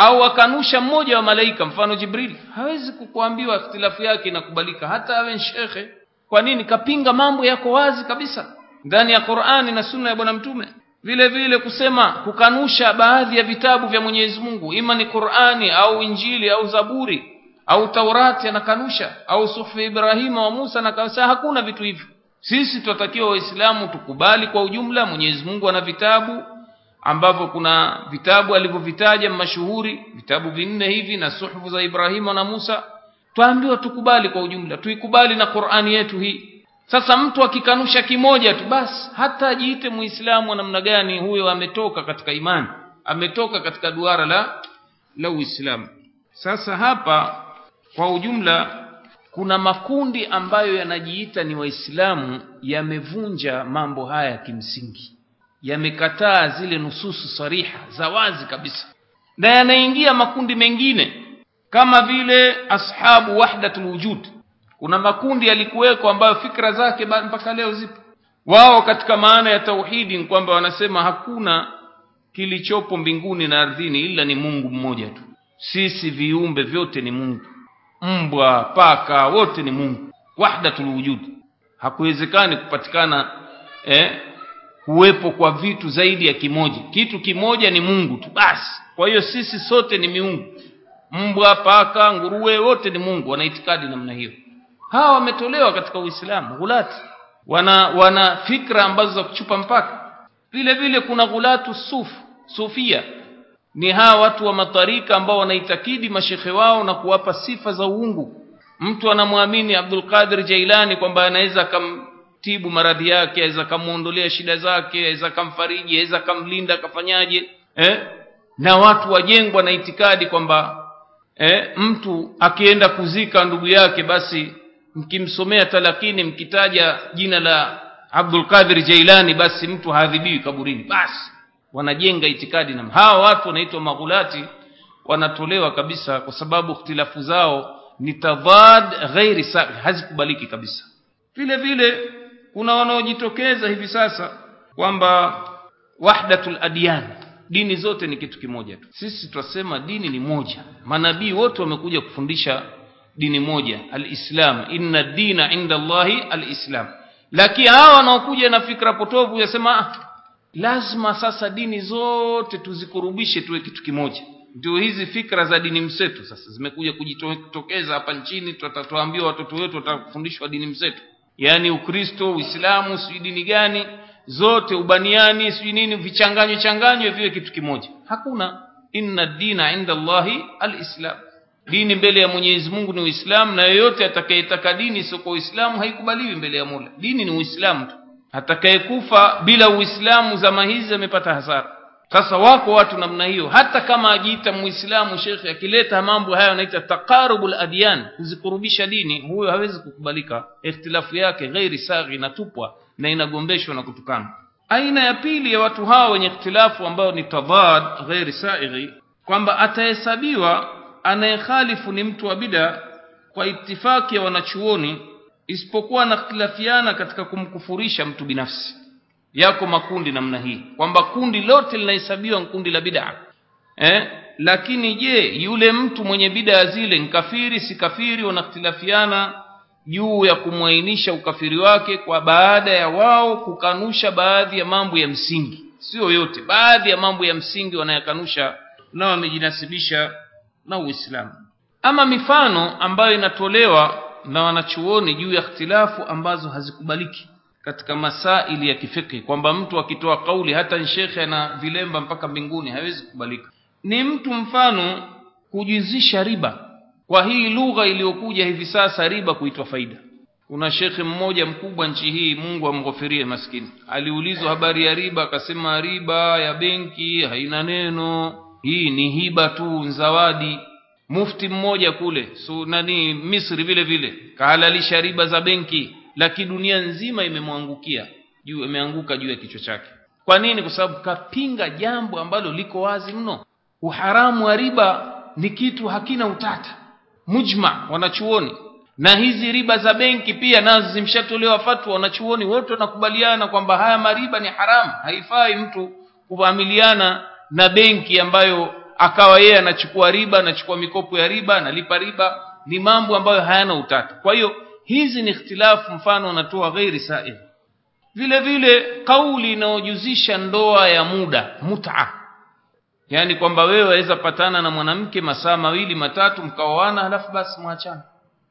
au akanusha mmoja wa malaika mfano Jibril hawezi kukuambiwa ikhtilafu yake inakubalika hata awe shekhe. Kwa nini? Kapinga mambo yako wazi kabisa. Ndani ya Qur'ani na sunna ya bwana mtume. Vile vile kusema kukanusha baadhi ya vitabu vya Mwenyezi Mungu. Ima ni Qur'ani au Injili au Zaburi au Taurati anakanusha au sufi Ibrahima wa Musa na kasa hakuna vitu hivyo. Sisi tunatakiwa waislamu tukubali kwa ujumla Mwenyezi Mungu ana vitabu ambavyo kuna vitabu alivyovitaja mashuhuri vitabu vinne hivi na suhufu za Ibrahima na Musa. Twaambiwa tukubali kwa ujumla tuikubali na Qur'ani yetu hii. Sasa mtu akikanusha kimoja tu basi hata ajiite muislamu namna gani huyo ametoka katika imani ametoka katika duara la la uislamu. Sasa hapa kwa ujumla kuna makundi ambayo yanajiita ni waislamu yamevunja mambo haya kimsingi yamekataa zile nususu sariha za wazi kabisa. Na yanaingia makundi mengine kama vile ashabu wahdatul wujud. Kuna makundi yalikuweko ambayo fikra zake mpaka leo zipo. Wao katika maana ya tauhidi ni kwamba wanasema hakuna kilichopo mbinguni na ardhini ila ni Mungu mmoja tu. Sisi viumbe vyote ni Mungu. Mbwa paka wote ni Mungu. Wahdatul wujud. Hakuwezekani kupatikana eh, kuwepo kwa vitu zaidi ya kimoja. Kitu kimoja ni Mungu tu basi. Kwa hiyo sisi sote ni miungu. Mbwa paka nguruwe wote ni Mungu. Wana itikadi namna hiyo. Hawa wametolewa katika Uislamu gulati wana wana fikra ambazo za kuchupa mpaka. Vile vile kuna gulatu sufu sufia. Ni hawa watu wa matarika ambao wanaitakidi mashekhe wao na kuwapa sifa za uungu. Mtu anamwamini Abdul Qadir Jailani kwamba anaweza akamtibu maradhi yake aweza kamuondolea shida zake aweza kamfariji aweza kamlinda akafanyaje eh? na watu wajengwa na itikadi kwamba eh, mtu akienda kuzika ndugu yake basi mkimsomea talakini mkitaja jina la Abdul Qadir Jailani basi mtu haadhibiwi kaburini. Basi wanajenga itikadi na hawa watu wanaitwa maghulati wanatolewa kabisa kwa sababu ikhtilafu zao ni tadad ghairi sa hazikubaliki kabisa. Vile vile kuna wanaojitokeza hivi sasa kwamba wahdatul adyan dini zote ni kitu kimoja tu. Sisi twasema dini ni moja. Manabii wote wamekuja kufundisha dini moja alislam. Inna dina inda allahi alislam. Lakini hawa wanaokuja na fikra potovu yasema ah, lazima sasa dini zote tuzikurubishe tuwe kitu kimoja. Ndio hizi fikra za dini mseto sasa zimekuja kujitokeza hapa nchini tutatuambia watoto wetu watakufundishwa dini mseto yaani ukristo uislamu sijui dini gani zote ubaniani sijui nini vichanganywe changanywe viwe kitu kimoja. Hakuna. Inna dina inda allahi alislam. Dini mbele ya mwenyezi mungu ni uislamu na yoyote atakayetaka dini sio kwa uislamu haikubaliwi mbele ya mola. Dini ni uislamu tu. Atakayekufa bila uislamu zama hizi amepata hasara sasa wako watu namna hiyo. Hata kama ajiita muislamu shekhe akileta mambo hayo anaita taqarubul adyan kuzikurubisha dini huyo hawezi kukubalika. Ikhtilafu yake ghairi saghi inatupwa na inagombeshwa na kutukana. Aina ya pili ya watu hao wenye ikhtilafu ambao ni tadad ghairi saighi kwamba atahesabiwa anayekhalifu ni mtu wa bida kwa itifaki ya wanachuoni isipokuwa anakhtilafiana katika kumkufurisha mtu binafsi yako makundi namna hii kwamba kundi lote linahesabiwa kundi la bid'a. Eh lakini je yule mtu mwenye bid'a zile ni kafiri si kafiri wanakhtilafiana juu ya kumwainisha ukafiri wake kwa baada ya wao kukanusha baadhi ya mambo ya msingi? Sio yote baadhi ya mambo ya msingi wanayakanusha na wamejinasibisha na Uislamu. Ama mifano ambayo inatolewa na wanachuoni juu ya ikhtilafu ambazo hazikubaliki katika masaili ya kifiki kwamba mtu akitoa kauli hata shekhe na vilemba mpaka mbinguni hawezi kubalika ni mtu mfano kujizisha riba. Kwa hii lugha iliyokuja hivi sasa riba kuitwa faida. Kuna shekhe mmoja mkubwa nchi hii Mungu amghofirie maskini. Aliulizwa habari ya riba akasema riba ya benki haina neno. Hii ni hiba tu zawadi. Mufti mmoja kule so, nani misri vile vile kahalalisha riba za benki lakini dunia nzima imemwangukia. Juu imeanguka juu ya kichwa chake. Kwa nini? Kwa sababu kapinga jambo ambalo liko wazi mno. Uharamu wa riba ni kitu hakina utata. Mujma wanachuoni. Na hizi riba za benki pia nazo zimshatolewa fatwa. Wanachuoni wote wanakubaliana kwamba haya mariba ni haramu. Haifai mtu kuamiliana na benki ambayo akawa yeye anachukua riba anachukua mikopo ya riba analipa riba. Ni mambo ambayo hayana utata. Kwa hiyo hizi ni ikhtilafu mfano anatoa ghairi sair vile vile kauli inayojuzisha ndoa ya muda mut'a. Yani kwamba wewe waweza patana na mwanamke masaa mawili matatu mkaoana halafu basi mwachana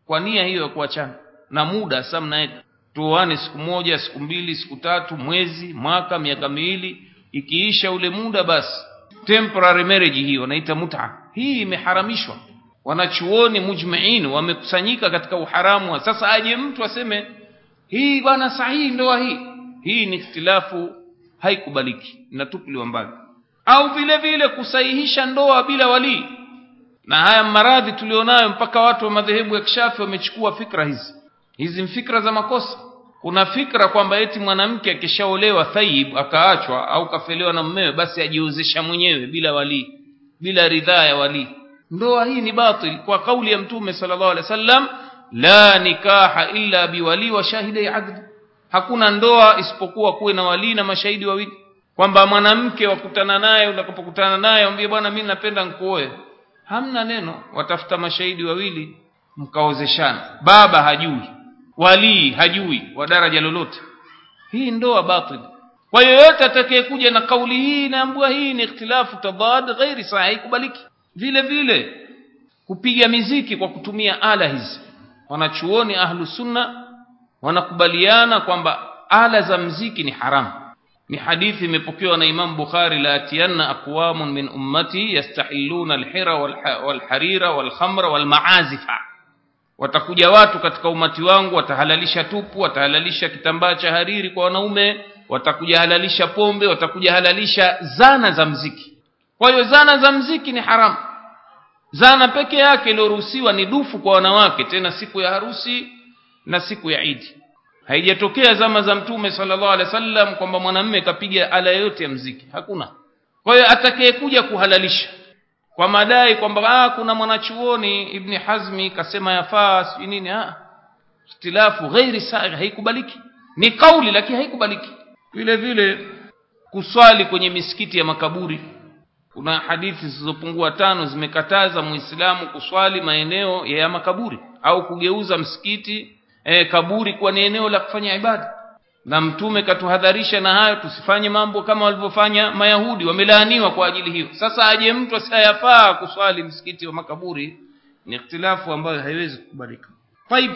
kwa nia hiyo ya kuachana. Na muda sasa mnaweka tuoane siku moja siku mbili siku tatu mwezi mwaka miaka miwili. Ikiisha ule muda basi. Temporary marriage hiyo naita mut'a. Hii imeharamishwa wanachuoni mujmain wamekusanyika katika uharamu sasa. Aje mtu aseme hii bwana sahihi ndoa hii? Hii ni ikhtilafu haikubaliki inatupiliwa mbali. Au vile vile kusahihisha ndoa bila walii. Na haya maradhi tulionayo mpaka watu wa madhehebu ya kishafi wamechukua fikra hizi. Hizi fikra za makosa. Kuna fikra kwamba eti mwanamke akishaolewa thayib akaachwa au kafelewa na mmewe basi ajiozesha mwenyewe bila walii bila ridhaa ya walii ndoa hii ni batil. Kwa kauli ya mtume sallallahu alaihi wasallam la nikaha illa biwali wa shahidi adli hakuna ndoa isipokuwa kuwe na walii na mashahidi wawili. Kwamba mwanamke wakutana naye unapokutana naye ambie bwana mimi napenda nikuoe. Hamna neno. Watafuta mashahidi wawili mkaozeshana. Baba hajui wali hajui wa daraja lolote. Hii ndoa batil. Kwa yoyote atakayekuja na kauli hii naambua hii ni ikhtilafu tadad ghairi sahihi kubaliki vile vile kupiga miziki kwa kutumia ala hizi. Wanachuoni ahlu sunna wanakubaliana kwamba ala za mziki ni haramu ni hadithi imepokewa na Imam Bukhari la atiyanna aqwamun min ummati yastahilluna alhira walharira walkhamra walmaazifa. Watakuja watu katika umati wangu watahalalisha tupu watahalalisha kitambaa cha hariri kwa wanaume watakuja halalisha pombe watakuja halalisha zana za mziki. Kwa hiyo zana za mziki ni haramu zana peke yake iliyoruhusiwa ni dufu kwa wanawake tena siku ya harusi na siku ya idi haijatokea zama za mtume sallallahu alaihi wasallam kwamba mwanamume kapiga ala yote ya mziki hakuna. Kwa hiyo atakayekuja kuhalalisha kwa madai kwamba ah kuna mwanachuoni ibni hazmi kasema yafaa sijui nini ah ikhtilafu ghairi sahi haikubaliki. Ni kauli lakini haikubaliki. Vile vile kuswali kwenye misikiti ya makaburi kuna hadithi zisizopungua tano zimekataza muislamu kuswali maeneo ya makaburi au kugeuza msikiti e, kaburi kuwa ni eneo la kufanya ibada. Na mtume katuhadharisha na hayo tusifanye mambo kama walivyofanya mayahudi wamelaaniwa kwa ajili hiyo. Sasa aje mtu asiyafaa kuswali msikiti wa makaburi ni ikhtilafu ambayo haiwezi kukubalika.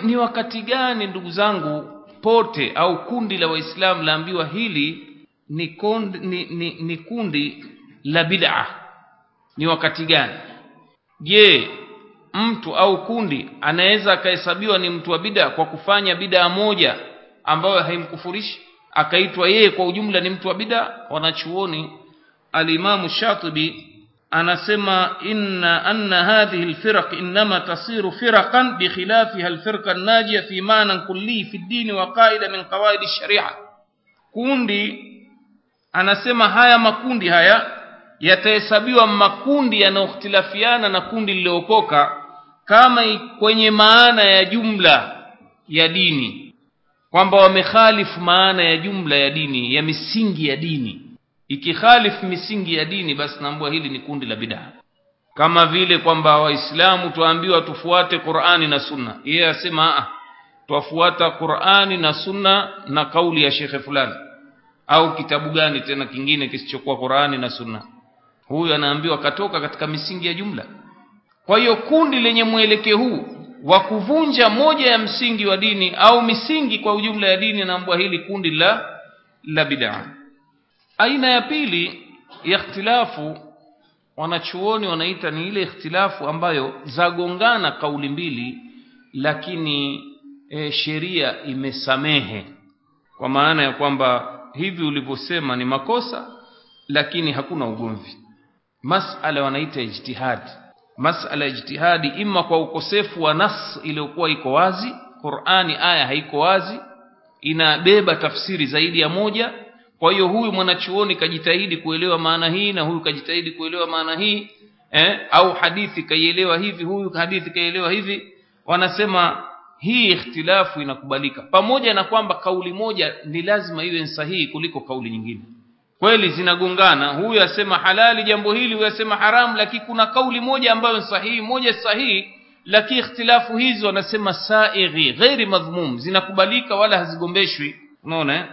Ni wakati gani ndugu zangu pote au kundi la waislamu laambiwa hili ni, kondi, ni, ni, ni kundi la bid'a. Ni wakati gani? Je mtu au kundi anaweza akahesabiwa ni mtu wa bid'a kwa kufanya bid'a moja ambayo haimkufurishi? Akaitwa yeye kwa ujumla ni mtu wa bid'a? Wanachuoni alimamu shatibi anasema inna anna hadhihi alfiraq inma tasiru firaqan bikhilafiha alfirqa an-najiya fi ma'nan kulli fi ad-din wa qa'ida min qawaid ash-shari'a kundi anasema haya makundi haya yatahesabiwa makundi yanayokhtilafiana na kundi liliokoka kama kwenye maana ya jumla ya dini. Kwamba wamekhalifu maana ya jumla ya dini ya misingi ya dini. Ikikhalifu misingi ya dini basi naambua hili ni kundi la bid'a. Kama vile kwamba waislamu tuambiwa tufuate Qur'ani na Sunna. Yeye asema a twafuata Qur'ani na Sunna na kauli ya shekhe fulani. Au kitabu gani tena kingine kisichokuwa Qur'ani na Sunna huyu anaambiwa katoka katika misingi ya jumla. Kwa hiyo kundi lenye mwelekeo huu wa kuvunja moja ya msingi wa dini au misingi kwa ujumla ya dini naambua hili kundi la la bid'a. Aina ya pili ya ikhtilafu wanachuoni wanaita ni ile ikhtilafu ambayo zagongana kauli mbili lakini e, sheria imesamehe. Kwa maana ya kwamba hivi ulivyosema ni makosa lakini hakuna ugomvi masala wanaita ijtihad masala ya ijtihadi ima kwa ukosefu wa nas iliyokuwa iko wazi qurani aya haiko wazi inabeba tafsiri zaidi ya moja. Kwa hiyo huyu mwanachuoni kajitahidi kuelewa maana hii na huyu kajitahidi kuelewa maana hii eh? au hadithi kaielewa hivi huyu hadithi kaielewa hivi. Wanasema hii ikhtilafu inakubalika. Pamoja na kwamba kauli moja ni lazima iwe sahihi kuliko kauli nyingine kweli zinagongana. Huyu asema halali jambo hili huyu asema haramu lakini kuna kauli moja ambayo ni sahihi moja sahihi lakini ikhtilafu hizi wanasema saighi ghairi madhmum zinakubalika wala hazigombeshwi. Unaona eh?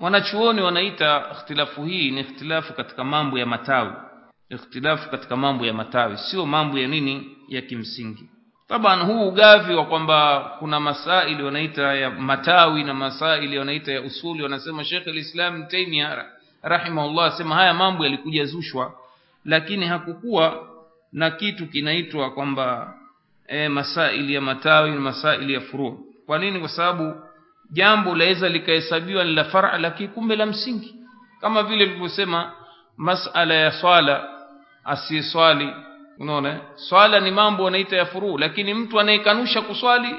wanachuoni wanaita ikhtilafu hii ni ikhtilafu katika mambo ya matawi. Ikhtilafu katika mambo ya matawi sio mambo ya nini ya kimsingi. Taban huu ugavi wa kwamba kuna masaili wanaita ya matawi na masaili wanaita ya usuli wanasema Sheikh al-Islam rahimahullah asema haya mambo yalikuja zushwa lakini hakukuwa na kitu kinaitwa kwamba e, masaili ya matawi masaili ya furu. Kwa nini? Kwa sababu jambo laweza likahesabiwa ni la far'a lakini kumbe la msingi. Kama vile tulivyosema masala ya swala asiyeswali unaona? Swala ni mambo wanaita ya furu lakini mtu anayekanusha kuswali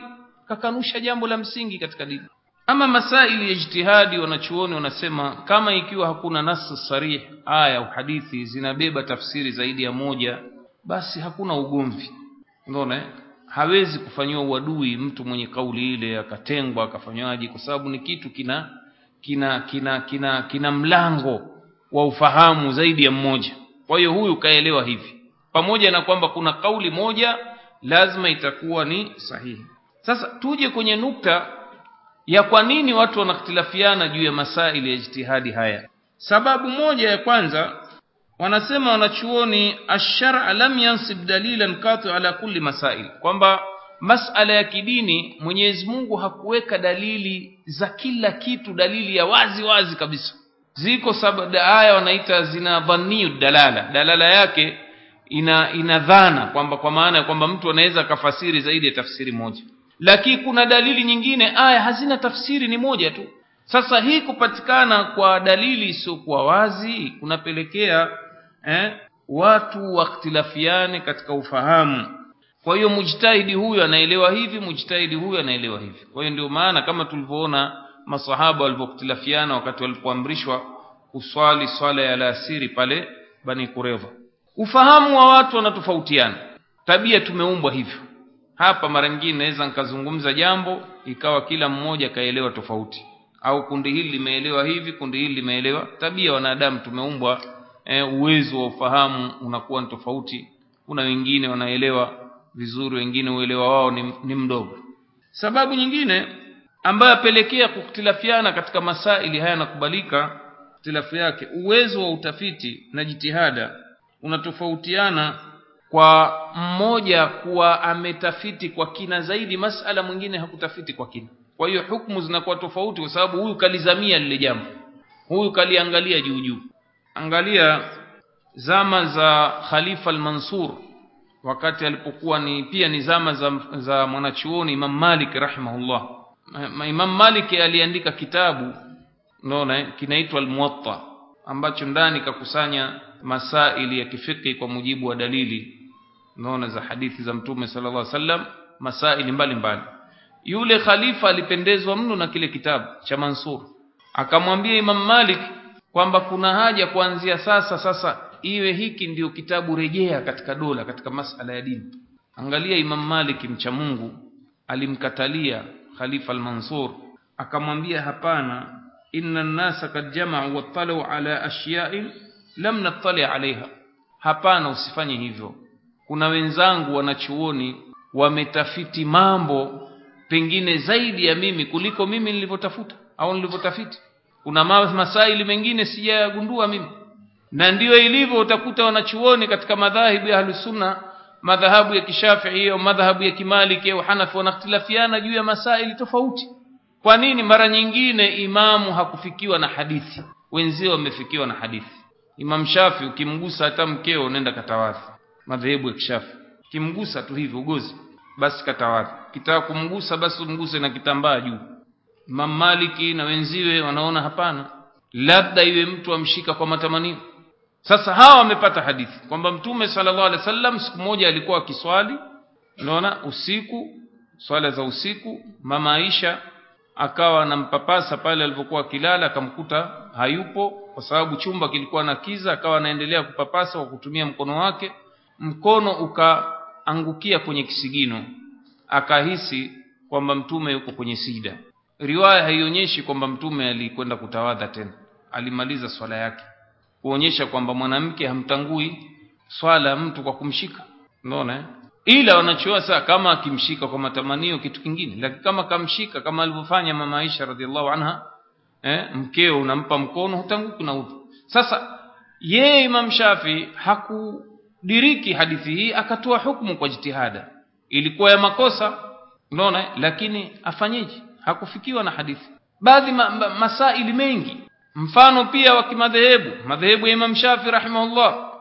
kakanusha jambo la msingi katika dini ama masaili ya ijtihadi wanachuoni wanasema kama ikiwa hakuna nasi sarih aya au hadithi zinabeba tafsiri zaidi ya moja basi hakuna ugomvi. Unaona hawezi kufanyiwa uadui mtu mwenye kauli ile akatengwa akafanywaje kwa sababu ni kitu kina kina kina kina kina mlango wa ufahamu zaidi ya mmoja. Kwa hiyo huyu kaelewa hivi. Pamoja na kwamba kuna kauli moja lazima itakuwa ni sahihi. Sasa tuje kwenye nukta ya kwa nini watu wanakhtilafiana juu ya masaili ya ijtihadi haya? Sababu moja ya kwanza wanasema wanachuoni ash-shar'a lam yansib dalilan qati ala kulli masail. Kwamba masala ya kidini Mwenyezi Mungu hakuweka dalili za kila kitu dalili ya wazi wazi kabisa. Ziko sababu aya wanaita zina dhaniyu dalala. Dalala yake ina ina dhana kwamba kwa maana ya kwamba mtu anaweza akafasiri zaidi ya tafsiri moja lakini kuna dalili nyingine. Aya hazina tafsiri ni moja tu. Sasa hii kupatikana kwa dalili isiyokuwa wazi kunapelekea eh, watu wakhtilafiane katika ufahamu. Kwa hiyo mujtahidi huyu anaelewa hivi mujtahidi huyu anaelewa hivi. Kwa hiyo ndio maana kama tulivyoona masahaba walivyokhtilafiana wakati walipoamrishwa kuswali swala ya alasiri pale bani kureva ufahamu wa watu wanatofautiana. Tabia tumeumbwa hivyo hapa mara nyingine naweza nikazungumza jambo ikawa kila mmoja kaelewa tofauti. Au kundi hili limeelewa hivi kundi hili limeelewa. Tabia wanadamu tumeumbwa e, uwezo wa ufahamu unakuwa ni tofauti. Kuna wengine wanaelewa vizuri wengine uelewa wao ni, ni mdogo. Sababu nyingine ambayo apelekea kuktilafiana katika masaili haya nakubalika ikhtilafu yake uwezo wa utafiti na jitihada unatofautiana kwa mmoja kuwa ametafiti kwa kina zaidi masala mwingine hakutafiti kwa kina. Kwa hiyo hukumu zinakuwa tofauti kwa sababu huyu kalizamia lile jambo. Huyu kaliangalia juu juu. Angalia zama za khalifa al-mansur wakati alipokuwa ni pia ni zama za, za mwanachuoni imam malik rahimahullah. Imam malik aliandika kitabu unaona kinaitwa al-muwatta ambacho ndani kakusanya masaili ya kifiki kwa mujibu wa dalili unaona za hadithi za mtume sallallahu alaihi wasallam masaili mbalimbali. Yule khalifa alipendezwa mno na kile kitabu cha Mansur. Akamwambia Imam Malik kwamba kuna haja kuanzia sasa sasa iwe hiki ndiyo kitabu rejea katika dola katika masala ya dini. Angalia Imam Malik mcha Mungu alimkatalia Khalifa al-Mansur. Akamwambia hapana inna an-nasa kad jama'u wattalu ala ashya'in lam nattali alaiha hapana usifanye hivyo kuna wenzangu wanachuoni wametafiti mambo pengine zaidi ya mimi kuliko mimi nilivyotafuta au nilivyotafiti. Kuna masaili mengine sijayagundua mimi. Na ndiyo ilivyo utakuta wanachuoni katika madhahibu ya ahlusunna madhahabu ya kishafii au madhahabu ya kimaliki au hanafi wanakhtilafiana juu ya masaili tofauti. Kwa nini? Mara nyingine imamu hakufikiwa na hadithi. Wenzio wamefikiwa na hadithi. Imam shafi ukimgusa hata mkeo unaenda katawadhi madhehebu ya kishafi. Kimgusa tu hivyo gozi basi katawadhi kitaka kumgusa basi umguse na kitambaa juu. Imam na wenziwe wanaona hapana. Labda iwe mtu amshika kwa matamanio. Sasa hawa wamepata hadithi kwamba mtume sallallahu alaihi wasallam siku moja alikuwa akiswali unaona usiku swala za usiku mama Aisha akawa anampapasa pale alipokuwa akilala akamkuta hayupo kwa sababu chumba kilikuwa na kiza akawa anaendelea kupapasa kwa kutumia mkono wake mkono ukaangukia kwenye kisigino akahisi kwamba mtume yuko kwenye sida. Riwaya haionyeshi kwamba mtume alikwenda kutawadha tena alimaliza swala yake kuonyesha kwamba mwanamke hamtangui swala mtu kwa kumshika. Unaona eh? ila wanachoa saa kama akimshika kwa matamanio kitu kingine lakini kama kamshika kama alivyofanya mama Aisha radhiallahu anha eh, mkeo unampa mkono hutanguki na udhu. Sasa yeye Imam Shafi hakudiriki hadithi hii akatoa hukumu kwa jitihada. Ilikuwa ya makosa unaona lakini afanyeje? Hakufikiwa na hadithi. Baadhi ma, ma, masaili mengi. Mfano pia wa kimadhehebu madhehebu ya Imam Shafi rahimahullah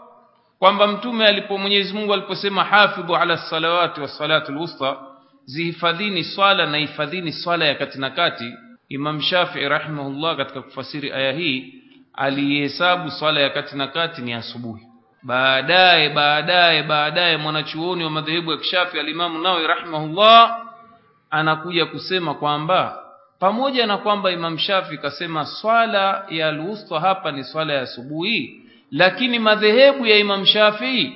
kwamba mtume alipo Mwenyezi Mungu aliposema hafidhu ala salawati wa salatu alwusta zihifadhini swala na hifadhini swala ya kati na kati. Imam Shafi rahimahullah katika kufasiri aya hii alihesabu swala ya kati na kati ni asubuhi baadaye baadaye baadaye mwanachuoni wa madhehebu ya Kishafi alimamu nawe rahimahullah anakuja kusema kwamba pamoja na kwamba Imam Shafi kasema swala ya al-wusta hapa ni swala ya asubuhi lakini madhehebu ya Imam Shafi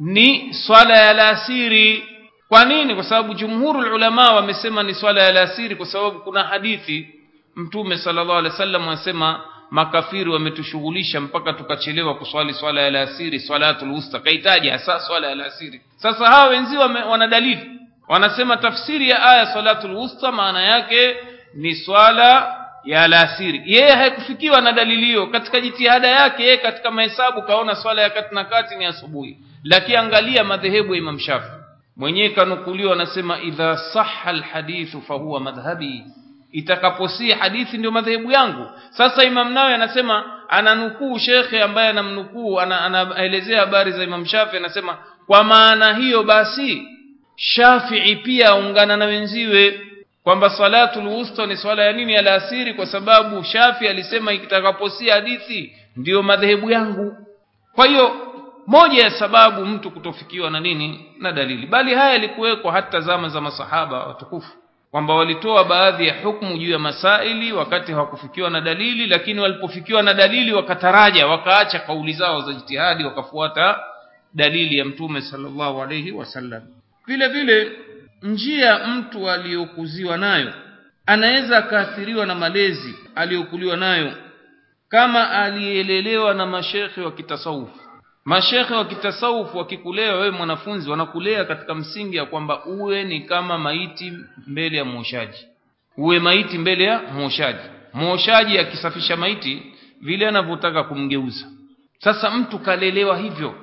ni swala ya alasiri. Kwa nini? Kwa sababu jumhuru ulama wamesema ni swala ya alasiri kwa sababu kuna hadithi mtume sallallahu alaihi wasallam anasema makafiri wametushughulisha mpaka tukachelewa kuswali swala ya alasiri swalatul wusta. Kaitaja hasa swala ya alasiri? Sasa hawa wenzi wana dalili. Wanasema tafsiri ya aya salatul wusta maana yake ni swala ya alasiri. Yeye haikufikiwa na dalili hiyo. Katika jitihada yake yeye katika mahesabu kaona swala ya kati na kati ni asubuhi. Lakini angalia madhehebu ya Imam Shafi. Mwenyewe kanukuliwa anasema idha sahha alhadithu fahuwa madhhabi itakaposia hadithi ndio madhehebu yangu. Sasa Imam nawe anasema ananukuu shekhe ambaye anamnukuu anaelezea habari za Imam Shafi anasema kwa maana hiyo basi Shafi'i pia aungana na wenziwe. Kwamba salatul wusta ni swala ya nini? Ya alasiri kwa sababu Shafi alisema itakaposia hadithi ndiyo madhehebu yangu. Kwa hiyo moja ya sababu mtu kutofikiwa na nini? Na dalili. Bali haya yalikuwekwa hata zama za masahaba watukufu kwamba walitoa baadhi ya hukumu juu ya masaili wakati hawakufikiwa na dalili lakini walipofikiwa na dalili wakataraja wakaacha kauli zao za jitihadi wakafuata dalili ya mtume sallallahu alayhi wasallam vile vile njia mtu aliyokuziwa nayo anaweza akaathiriwa na malezi aliyokuliwa nayo kama alielelewa na mashekhe wa kitasawufu mashekhe wa kitasawufu wakikulea wewe mwanafunzi wanakulea katika msingi ya kwamba uwe ni kama maiti mbele ya mwoshaji. Uwe maiti mbele ya mwoshaji. Mwoshaji akisafisha maiti vile anavyotaka kumgeuza. Sasa mtu kalelewa hivyo.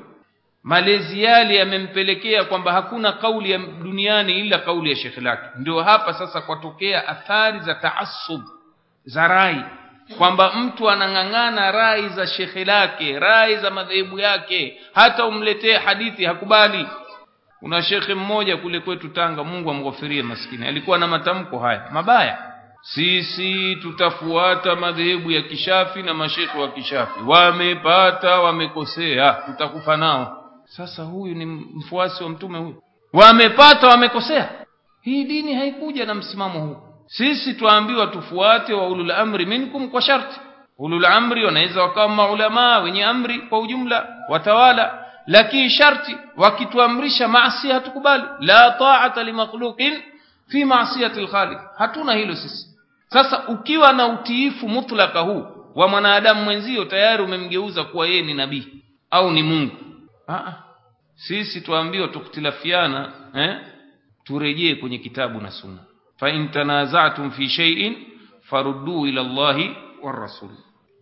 Malezi yale yamempelekea kwamba hakuna kauli ya duniani ila kauli ya shekhe lake. Ndio hapa sasa kwatokea athari za taasub za rai kwamba mtu anang'ang'ana rai za shekhe lake rai za madhehebu yake hata umletee hadithi hakubali. Kuna shekhe mmoja kule kwetu Tanga Mungu amghofirie maskini. Alikuwa na matamko haya mabaya. Sisi tutafuata madhehebu ya kishafi na mashekhe wa kishafi. Wamepata wamekosea tutakufa nao. Sasa huyu ni mfuasi wa mtume huyu. Wamepata wamekosea. Hii dini haikuja na msimamo huu sisi tuambiwa tufuate wa ulul amri minkum kwa sharti. Ulul amri wanaweza wakawa maulama wenye amri kwa ujumla watawala lakini sharti wakituamrisha maasi hatukubali. La ta'ata limakhluqin fi ma'siyati al-khaliq. Hatuna hilo sisi. Sasa ukiwa na utiifu mutlaka huu wa mwanadamu mwenzio tayari umemgeuza kuwa yeye ni nabii au ni Mungu. Aa, sisi tuambiwa tukitilafiana eh turejee kwenye kitabu na sunna fa in tanaza'tum fi shay'in faruddu ila Allahi war rasul.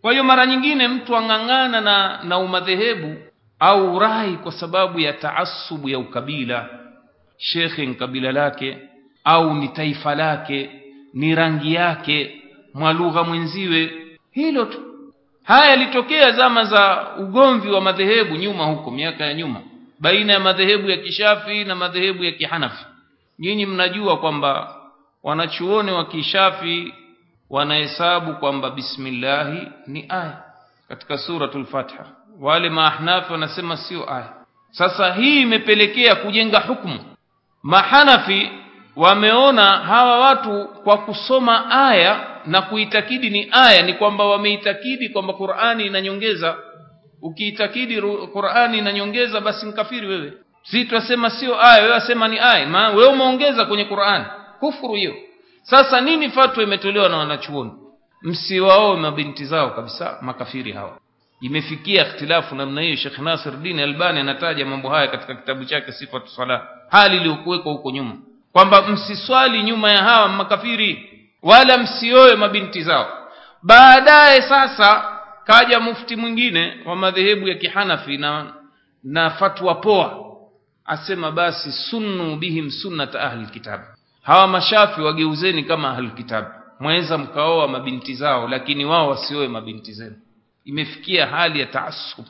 Kwa hiyo mara nyingine mtu ang'ang'ana na na umadhehebu au rai kwa sababu ya taasubu ya ukabila shekhe ni kabila lake au ni taifa lake ni rangi yake mwalugha mwenziwe hilo tu. Haya yalitokea zama za ugomvi wa madhehebu nyuma huko miaka ya nyuma baina ya madhehebu ya kishafi na madhehebu ya kihanafi. Nyinyi mnajua kwamba wanachuoni wa kishafi wanahesabu kwamba bismillahi ni aya katika suratul fatha. Wale maahnafi wanasema sio aya. Sasa hii imepelekea kujenga hukumu. Mahanafi wameona hawa watu kwa kusoma aya na kuitakidi ni aya ni kwamba wameitakidi kwamba qurani inanyongeza. Ukiitakidi qurani inanyongeza basi mkafiri wewe. Si twasema sio aya wewe wasema ni aya. Wewe umeongeza kwenye qurani kufuru hiyo. Sasa nini fatwa imetolewa na wanachuoni? Msiwaoe mabinti zao kabisa makafiri hawa. Imefikia ikhtilafu namna hiyo Sheikh Nasir Albani anataja mambo haya katika kitabu chake Sifatu Sala hali iliyokuwekwa huko nyuma. Kwamba msiswali nyuma ya hawa makafiri wala msioe mabinti zao. Baadaye sasa kaja mufti mwingine wa madhehebu ya kihanafi na na fatwa poa. Asema basi sunnu bihim sunnata ahli kitab hawa mashafi wageuzeni kama ahli kitab. Mweza mkaoa mabinti zao lakini wao wasioe mabinti zenu. Imefikia hali ya taasub.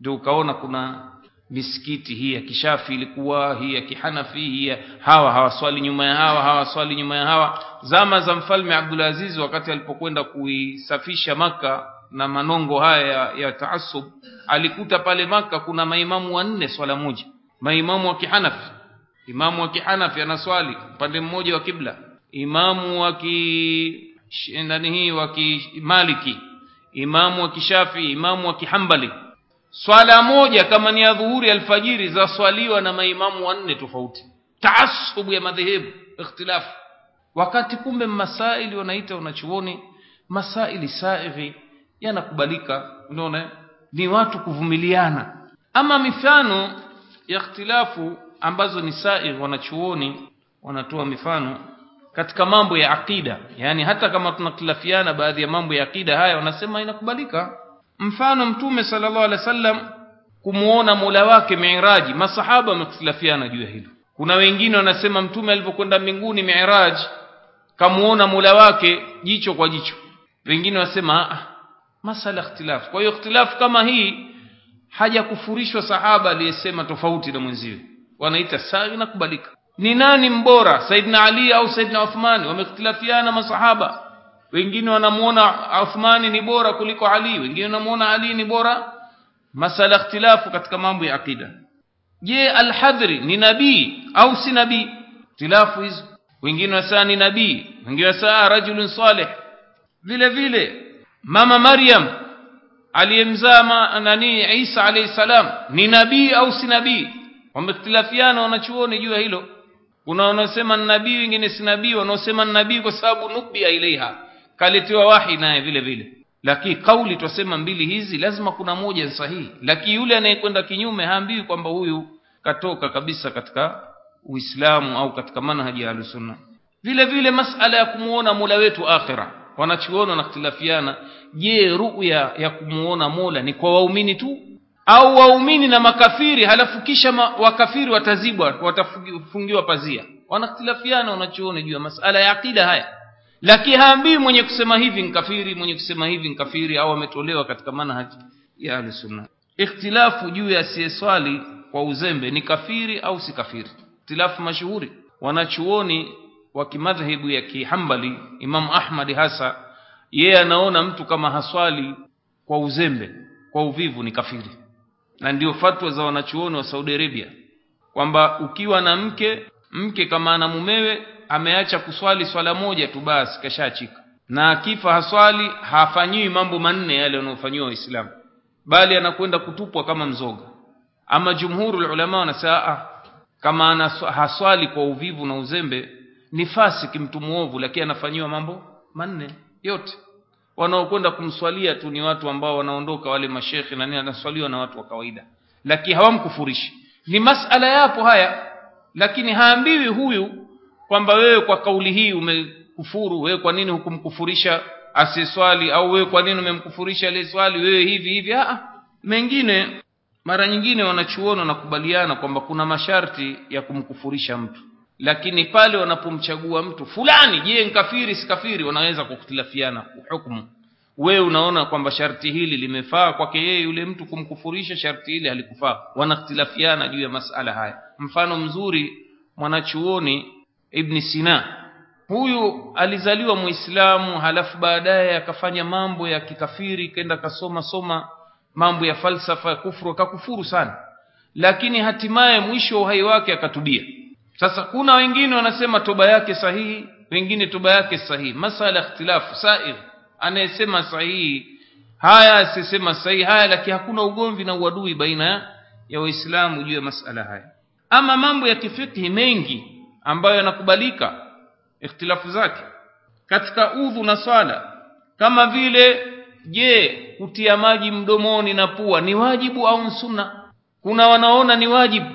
Ndio ukaona kuna misikiti hii ya kishafi ilikuwa hii ya kihanafi hii ya hawa hawaswali nyuma ya hawa hawaswali nyuma ya hawa. Zama za mfalme Abdulaziz wakati alipokwenda kuisafisha maka na manongo haya ya, ya taasub alikuta pale maka kuna maimamu wanne swala moja. Maimamu wa kihanafi imamu wa kihanafi anaswali upande mmoja wa kibla. Imamu wa ki hii wa kimaliki imamu wa kishafi imamu wa kihambali. Swala moja kama ni ya dhuhuri alfajiri zaswaliwa na maimamu wanne tofauti. Taasubu ya madhehebu ikhtilafu wakati kumbe masaili wanaita wanachuoni masaili saighi yanakubalika unaona? Ni watu kuvumiliana. Ama mifano ya ikhtilafu ambazo ni sair wanachuoni wanatoa mifano katika mambo ya akida yani hata kama tunakhtilafiana baadhi ya mambo ya akida haya wanasema inakubalika. Mfano mtume sallallahu alaihi wasallam kumuona Mola wake Mi'raji masahaba wamekhtilafiana juu ya hilo. Kuna wengine wanasema mtume alipokwenda mbinguni Mi'raj kamuona Mola wake jicho kwa jicho. Wengine wasema ah masala ikhtilaf. Kwa hiyo ikhtilaf kama hii hajakufurishwa sahaba aliyesema tofauti na mwenziwe wanaita sawa inakubalika ni nani mbora Saidna Ali au Saidna Uthman wamekhtilafiana masahaba wengine wanamuona Uthmani ni bora kuliko Ali wengine wanamuona Ali ni bora masala ikhtilafu katika mambo ya akida je al-Hadri ni nabii au si nabii ikhtilafu hizo wengine wasema ni nabii wengine wasema rajulun salih vile vile mama Maryam aliyemzaa nani Isa alayhi salam ni nabii au si nabii wamekhtilafiana wanachuoni juu ya hilo. Kuna wanaosema nabii wengine si nabii wanaosema nabii kwa sababu nubia ilaiha. Kaletewa wahi naye vile vile. Lakini kauli twasema mbili hizi lazima kuna moja sahihi. Lakini yule anayekwenda kinyume haambiwi kwamba huyu katoka kabisa katika uislamu au katika manhaji ya ahlusunna vile vile masala ya kumuona mola wetu akhira. Wanachuoni wanakhtilafiana je ruya ya kumuona mola ni kwa waumini tu au waumini na makafiri halafu kisha ma, wakafiri watazibwa watafungiwa pazia. Wanakhtilafiana wanachuoni juu ya masala ya akida haya. Lakini haambii mwenye kusema hivi nkafiri mwenye kusema hivi nkafiri au ametolewa katika manhaji ya ahlusunna ikhtilafu juu ya asiyeswali kwa uzembe ni kafiri au si kafiri? Ikhtilafu mashuhuri. Wanachuoni wa kimadhhebu ya kihambali imamu ahmadi hasa yeye anaona mtu kama haswali kwa uzembe kwa uvivu ni kafiri na ndio fatwa za wanachuoni wa Saudi Arabia kwamba ukiwa na mke mke kama ana mumewe ameacha kuswali swala moja tu basi kashachika. Na akifa haswali hafanyiwi mambo manne yale wanayofanyiwa waislamu. Bali anakwenda kutupwa kama mzoga. Ama jumhurul ulama wanasema kama ana haswali kwa uvivu na uzembe ni fasiki mtu muovu lakini anafanyiwa mambo manne yote wanaokwenda kumswalia tu ni watu ambao wanaondoka wale mashekhe na nini anaswaliwa na watu wa kawaida. Lakini hawamkufurishi. Ni masala yapo haya lakini haambiwi huyu kwamba wewe kwa kauli hii umekufuru wewe kwa nini hukumkufurisha asiswali au wewe kwa nini umemkufurisha aliyeswali wewe hivi hivi. Ah mengine mara nyingine wanachuoni wanakubaliana kwamba kuna masharti ya kumkufurisha mtu lakini pale wanapomchagua mtu fulani je nkafiri sikafiri wanaweza kukhtilafiana hukumu. Wewe unaona kwamba sharti hili limefaa kwake yeye yule mtu kumkufurisha sharti hili halikufaa. Wanakhtilafiana juu ya masala haya. Mfano mzuri mwanachuoni ibni sina. Huyu alizaliwa muislamu halafu baadaye akafanya mambo ya kikafiri kenda kasoma soma mambo ya falsafa ya kufuru akakufuru sana. Lakini hatimaye mwisho wa uhai wake akatubia sasa kuna wengine wanasema toba yake sahihi wengine toba yake sahihi. Masala ikhtilafu sair. Anayesema sahihi haya asisema sahihi haya lakini hakuna ugomvi na uadui baina ya waislamu juu ya masala haya. Ama mambo ya kifikhi mengi ambayo yanakubalika ikhtilafu zake. Katika udhu na swala kama vile je kutia maji mdomoni na pua ni wajibu au sunna? Kuna wanaona ni wajibu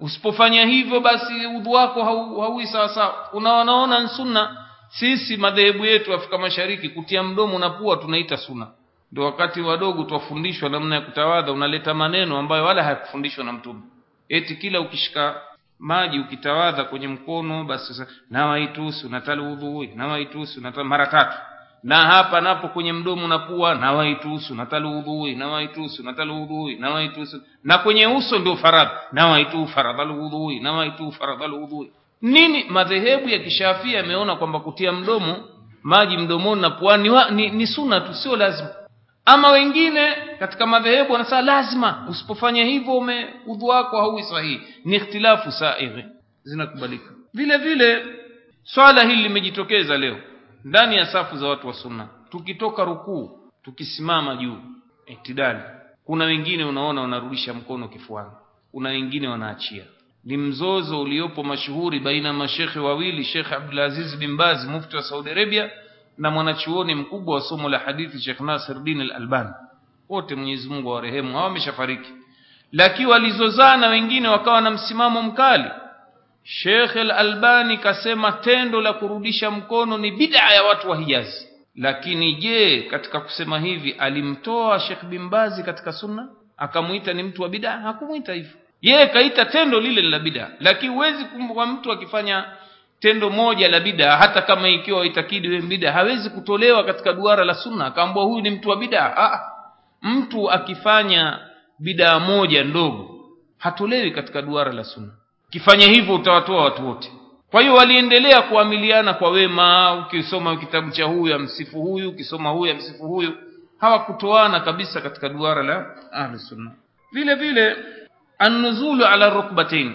usipofanya hivyo basi udhu wako hau, hauwi sawa sawa. Kuna wanaona sunna. Sisi madhehebu yetu Afrika Mashariki kutia mdomo na pua tunaita sunna. Ndio wakati wadogo twafundishwa namna ya kutawadha unaleta maneno ambayo wala hayakufundishwa na mtume. Eti kila ukishika maji ukitawadha kwenye mkono basi nawaitusi unatali udhui nawaitusi unatala mara tatu na hapa napo kwenye mdomo na pua nawaitusi na taludhui na waitusu na taludhui na kwenye uso ndio faradhi nawaitu faradhal udhu nawaitu faradhal udhu nini madhehebu ya kishafia yameona kwamba kutia mdomo maji mdomoni na puani ni, ni, ni suna tu sio lazima. Ama wengine katika madhehebu wanasema lazima usipofanya hivyo ume udhu wako hauwi sahihi. Ni ikhtilafu sairi zinakubalika. Vile vile swala hili limejitokeza leo ndani ya safu za watu wa sunna tukitoka rukuu tukisimama juu itidali. Kuna wengine unaona wanarudisha mkono kifuani kuna wengine wanaachia. Ni mzozo uliopo mashuhuri baina ya mashekhe wawili Sheikh Abdulaziz bin Baz mufti wa Saudi Arabia na mwanachuoni mkubwa wa somo la hadithi Sheikh Nasiruddin Al-Albani. Wote Mwenyezi Mungu awarehemu hao wameshafariki. Lakini walizozana wengine wakawa na msimamo mkali Sheikh Al-Albani kasema tendo la kurudisha mkono ni bid'a ya watu wa Hijazi lakini je katika kusema hivi alimtoa Sheikh bin Bazi katika sunna? Akamuita ni mtu wa bid'a? Hakumuita hivyo. Yeye kaita tendo lile la bid'a. Lakini huwezi kumwa mtu akifanya tendo moja la bid'a hata kama ikiwa itakidi wewe bid'a hawezi kutolewa katika duara la sunna. Akaambua huyu ni mtu wa bid'a. Ah. Mtu akifanya bid'a moja ndogo hatolewi katika duara la sunna kifanya hivyo utawatoa watu wote. Kwa hiyo waliendelea kuamiliana kwa wema ukisoma kitabu cha huyu amsifu huyu ukisoma huyu amsifu huyu hawakutoana kabisa katika duara la ahlusunna vile vile annuzulu ala rukbatain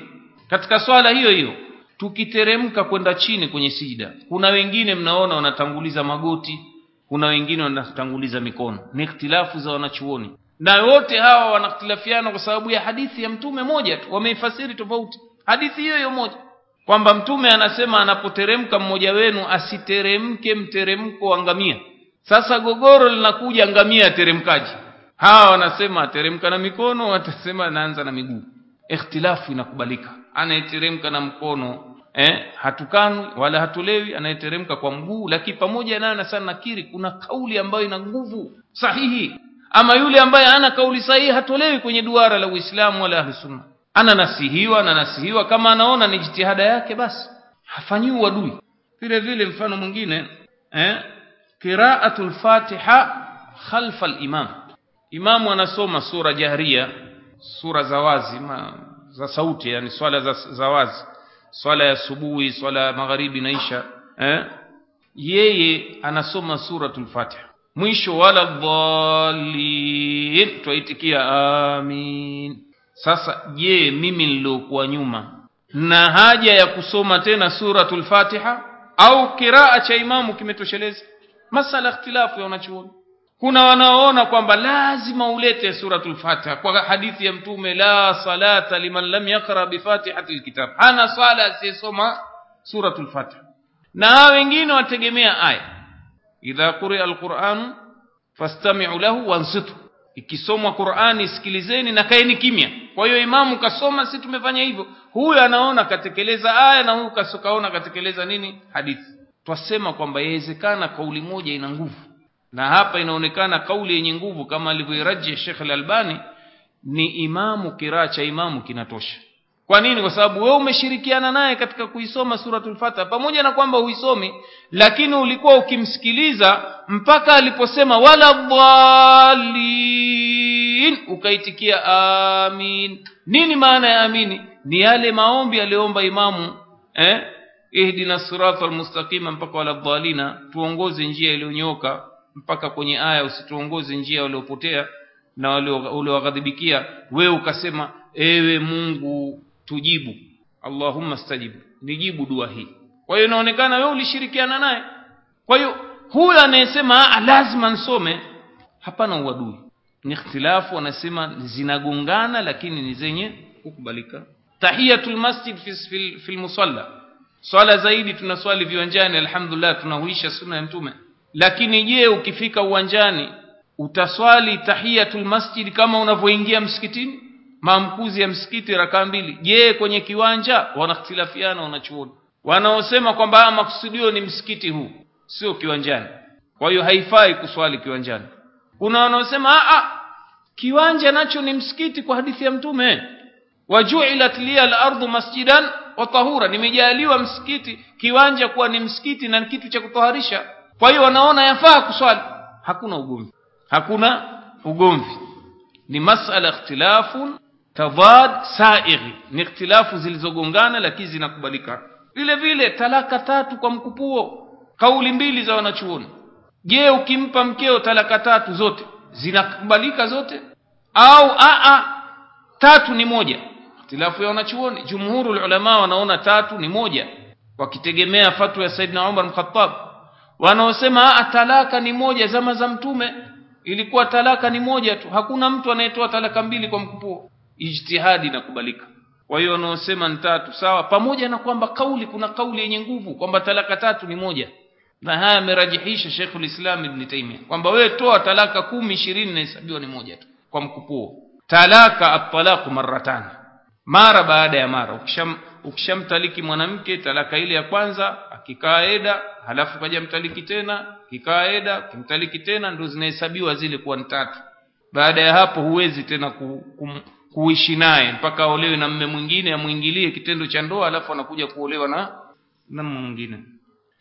katika swala hiyo hiyo tukiteremka kwenda chini kwenye sijida kuna wengine mnaona wanatanguliza magoti kuna wengine wanatanguliza mikono. Ni ikhtilafu za wanachuoni. Na wote hawa wanakhtilafiana kwa sababu ya hadithi ya mtume moja tu. Wameifasiri tofauti hadithi hiyo hiyo moja. Kwamba mtume anasema anapoteremka mmoja wenu asiteremke mteremko wa ngamia. Sasa gogoro linakuja ngamia ateremkaji hawa wanasema ateremka na mikono watasema anaanza na miguu. Ikhtilafu inakubalika. Anayeteremka na mkono eh, hatukanwi wala hatolewi. Anayeteremka kwa mguu lakini pamoja nayo na nakiri kuna kauli ambayo ina nguvu sahihi. Ama yule ambaye ana kauli sahihi hatolewi kwenye duara la Uislamu wala ahli sunna ananasihiwa ananasihiwa. Kama anaona ni jitihada yake basi. Hafanyiwi uadui. Vile vile mfano mwingine eh qira'atul fatiha khalfa al-imam. Imamu anasoma sura jahria sura za wazi ma, za sauti yani swala za, za wazi. Swala ya subuhi swala ya magharibi naisha eh. Yeye anasoma suratul fatiha. Mwisho wala dhalin. Twaitikia amin sasa je mimi niliokuwa nyuma? Na haja ya kusoma tena suratul fatiha? Au kiraa cha imamu kimetosheleza? Masala ikhtilafu ya wanachuoni. Kuna wanaoona kwamba lazima ulete suratul fatiha kwa hadithi ya mtume la salata liman lam yaqra bifatihati alkitab hana sala asiyesoma suratul fatiha. Na wengine wategemea aya. Idha quri'a alquran fastami'u lahu wansitu ikisomwa Qur'ani sikilizeni na kaeni kimya kwa hiyo imamu kasoma si tumefanya hivyo. Huyu anaona katekeleza aya na huyu kasokaona katekeleza nini? Hadithi. Twasema kwamba yawezekana kauli moja ina nguvu. Na hapa inaonekana kauli yenye nguvu kama alivyoiraji Sheikh Al-Albani ni imamu kiraa cha imamu kinatosha. Kwa nini? Kwa sababu wewe umeshirikiana naye katika kuisoma suratul fatiha pamoja na kwamba huisomi lakini ulikuwa ukimsikiliza mpaka aliposema wala dhalin ukaitikia amin. Nini maana ya amini ni yale maombi aliyoomba imamu eh? Ihdina sirata lmustaqima mpaka wala dhalina. Tuongoze njia iliyonyoka mpaka kwenye aya usituongoze njia waliopotea na uliowaghadhibikia. Wewe ukasema ewe mungu tujibu. Allahumma stajibu. Nijibu dua hii. Kwa hiyo inaonekana wewe ulishirikiana naye. Kwa hiyo huyo anayesema lazima nsome hapana uadui ni ikhtilafu wanasema zinagongana lakini ni zenye kukubalika. Tahiyatul masjid fi, musalla swala zaidi tunaswali viwanjani alhamdulillah tunahuisha sunna ya mtume. Lakini je ukifika uwanjani utaswali tahiyatul masjid kama unavyoingia msikitini? Maamkuzi ya msikiti rakaa mbili. Je kwenye kiwanja wanakhtilafiana wanachuoni. Wanaosema kwamba makusudio ni msikiti huu sio kiwanjani. Kwa hiyo haifai kuswali kiwanjani kuna wanaosema a kiwanja nacho ni msikiti kwa hadithi ya mtume. Wajuilat liya al-ardu masjidan wa tahura nimejaliwa msikiti kiwanja kuwa ni msikiti na kitu cha kutoharisha kwa hiyo wanaona yafaa kuswali. Hakuna ugomvi. Hakuna ugomvi. Ni masala ikhtilafun tadad saighi. Ni ikhtilafu zilizogongana lakini zinakubalika. Vile vile talaka tatu kwa mkupuo. Kauli mbili za wanachuoni je ukimpa mkeo talaka tatu zote zinakubalika zote? Au aa tatu ni moja? Ikhtilafu ya wanachuoni jumhurul ulama wanaona tatu ni moja wakitegemea fatwa ya Saidna Umar Mkhattab wanaosema talaka ni moja zama za mtume. Ilikuwa talaka ni moja tu hakuna mtu anayetoa talaka mbili kwa mkupuo. Ijtihadi inakubalika. Kwa hiyo wanaosema ni tatu sawa pamoja na kwamba kauli kuna kauli yenye nguvu kwamba talaka tatu ni moja na haya amerajihisha Sheikhul Islam Ibn Taymiyyah kwamba wewe toa talaka kumi ishirini inahesabiwa ni moja tu kwa mkupuo. Talaka at-talaq mara baada ya mara. Ukisham ukishamtaliki mwanamke talaka ile ya kwanza akikaa eda halafu kaja mtaliki tena akikaa eda kimtaliki tena ndio zinahesabiwa zile kuwa ni tatu. Baada ya hapo huwezi tena ku, ku, kuishi naye mpaka aolewe na mme mwingine amwingilie kitendo cha ndoa alafu anakuja kuolewa na na mwingine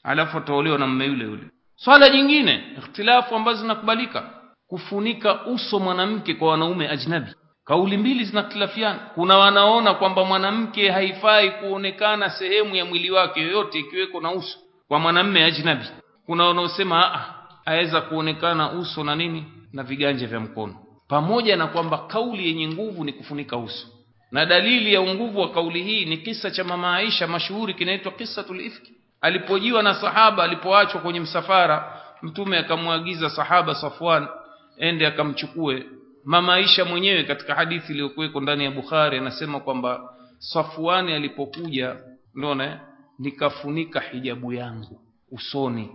alafu ataolewa na mme yule yule. Swala jingine ikhtilafu ambazo zinakubalika kufunika uso mwanamke kwa wanaume ajnabi. Kauli mbili zinakhtilafiana kuna wanaona kwamba mwanamke haifai kuonekana sehemu ya mwili wake yoyote ikiweko na uso kwa mwanamme ajnabi. Kuna wanaosema a aweza kuonekana uso na nini na viganja vya mkono. Pamoja na kwamba kauli yenye nguvu ni kufunika uso. Na dalili ya unguvu wa kauli hii ni kisa cha mama Aisha mashuhuri kinaitwa kisatul ifki alipojiwa na sahaba alipoachwa kwenye msafara mtume akamwagiza sahaba Safwan ende akamchukue. Mama Aisha mwenyewe katika hadithi iliyokuweko ndani ya Bukhari anasema kwamba Safwani alipokuja unaona nikafunika hijabu yangu usoni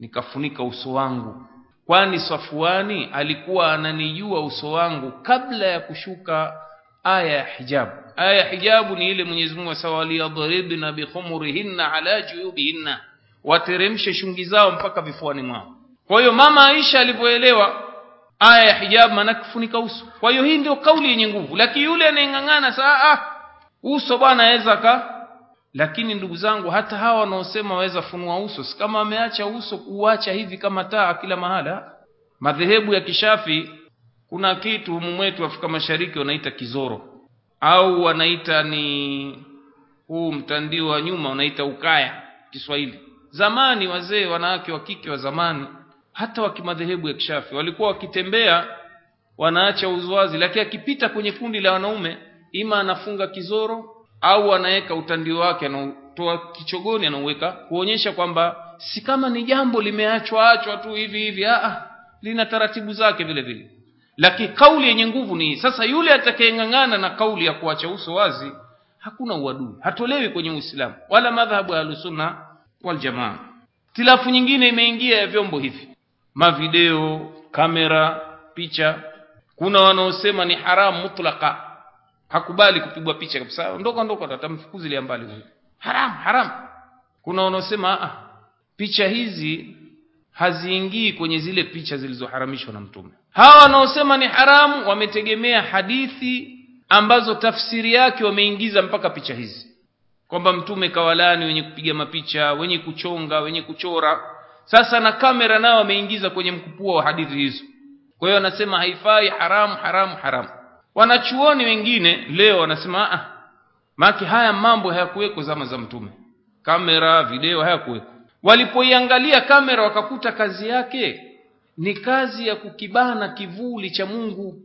nikafunika uso wangu. Kwani Safwani alikuwa ananijua uso wangu kabla ya kushuka aya ya hijabu aya ya hijabu ni ile Mwenyezi Mungu asawaliyadribna bikhumurihinna ala juyubihinna. Wateremshe shungi zao mpaka vifuani mwao. Kwa hiyo mama Aisha alipoelewa aya ya hijabu maana kufunika uso. Kwa hiyo hii ndio kauli yenye nguvu. Lakini yule anayeng'ang'ana saa ah uso bwana aweza ka lakini ndugu zangu hata hawa wanaosema waweza funua uso si kama ameacha uso kuacha hivi kama taa kila mahala. Madhehebu ya kishafi kuna kitu humu mwetu Afrika Mashariki wanaita kizoro au wanaita ni huu mtandio wa nyuma unaita ukaya Kiswahili. Zamani wazee wanawake wa kike wa zamani hata wa kimadhehebu ya kishafi walikuwa wakitembea wanaacha uzuazi lakini akipita kwenye kundi la wanaume ima anafunga kizoro au anaweka utandio wake anatoa kichogoni anauweka kuonyesha kwamba si kama ni jambo limeachwa achwa tu hivi hivi ah lina taratibu zake vile vile lakini kauli yenye nguvu ni sasa yule atakayeng'ang'ana na kauli ya kuacha uso wazi hakuna uadui hatolewi kwenye Uislamu wala madhhabu ya Ahlusunna waljamaa tilafu nyingine imeingia ya vyombo hivi. Mavideo kamera picha. Kuna wanaosema ni haramu mutlaka hakubali kupigwa picha kabisa. Ondoka ondoka atamfukuzilia mbali huyu. Haram haram kuna wanaosema ah picha hizi haziingii kwenye zile picha zilizoharamishwa na mtume. Hawa wanaosema ni haramu wametegemea hadithi ambazo tafsiri yake wameingiza mpaka picha hizi. Kwamba mtume kawalani wenye kupiga mapicha wenye kuchonga wenye kuchora. Sasa na kamera nao wameingiza kwenye mkupua wa hadithi hizo. Kwa hiyo wanasema haifai haramu haramu haramu. Wanachuoni wengine leo wanasema ah maki haya mambo hayakuweko zama za mtume. Kamera video hayakuweko walipoiangalia kamera wakakuta kazi yake ni kazi ya kukibana kivuli cha Mungu.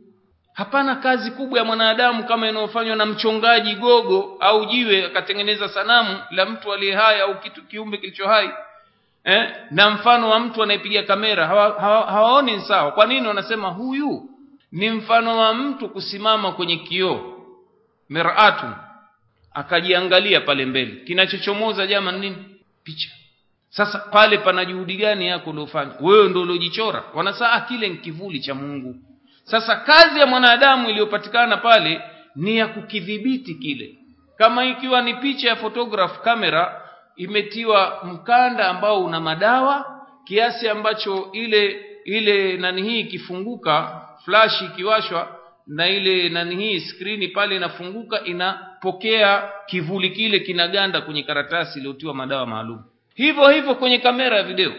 Hapana kazi kubwa ya mwanadamu kama inayofanywa na mchongaji gogo au jiwe akatengeneza sanamu la mtu aliye hai au kitu kiumbe kilicho hai eh? na mfano wa mtu anayepiga kamera. Hawa, hawa, sawa. Kwa nini wanasema huyu? Ni mfano wa mtu kusimama kwenye kioo. Miratu akajiangalia pale mbele. Kinachochomoza jama nini? Picha sasa pale pana juhudi gani yako uliofanya wewe ndio uliojichora. Wanasaa kile kivuli cha Mungu. Sasa kazi ya mwanadamu iliyopatikana pale ni ya kukidhibiti kile. Kama ikiwa ni picha ya photograph kamera imetiwa mkanda ambao una madawa kiasi ambacho ile ile nani hii ikifunguka flash ikiwashwa na ile nani hii skrini pale inafunguka inapokea kivuli kile kinaganda kwenye karatasi iliyotiwa madawa maalum hivyo hivyo kwenye kamera ya video.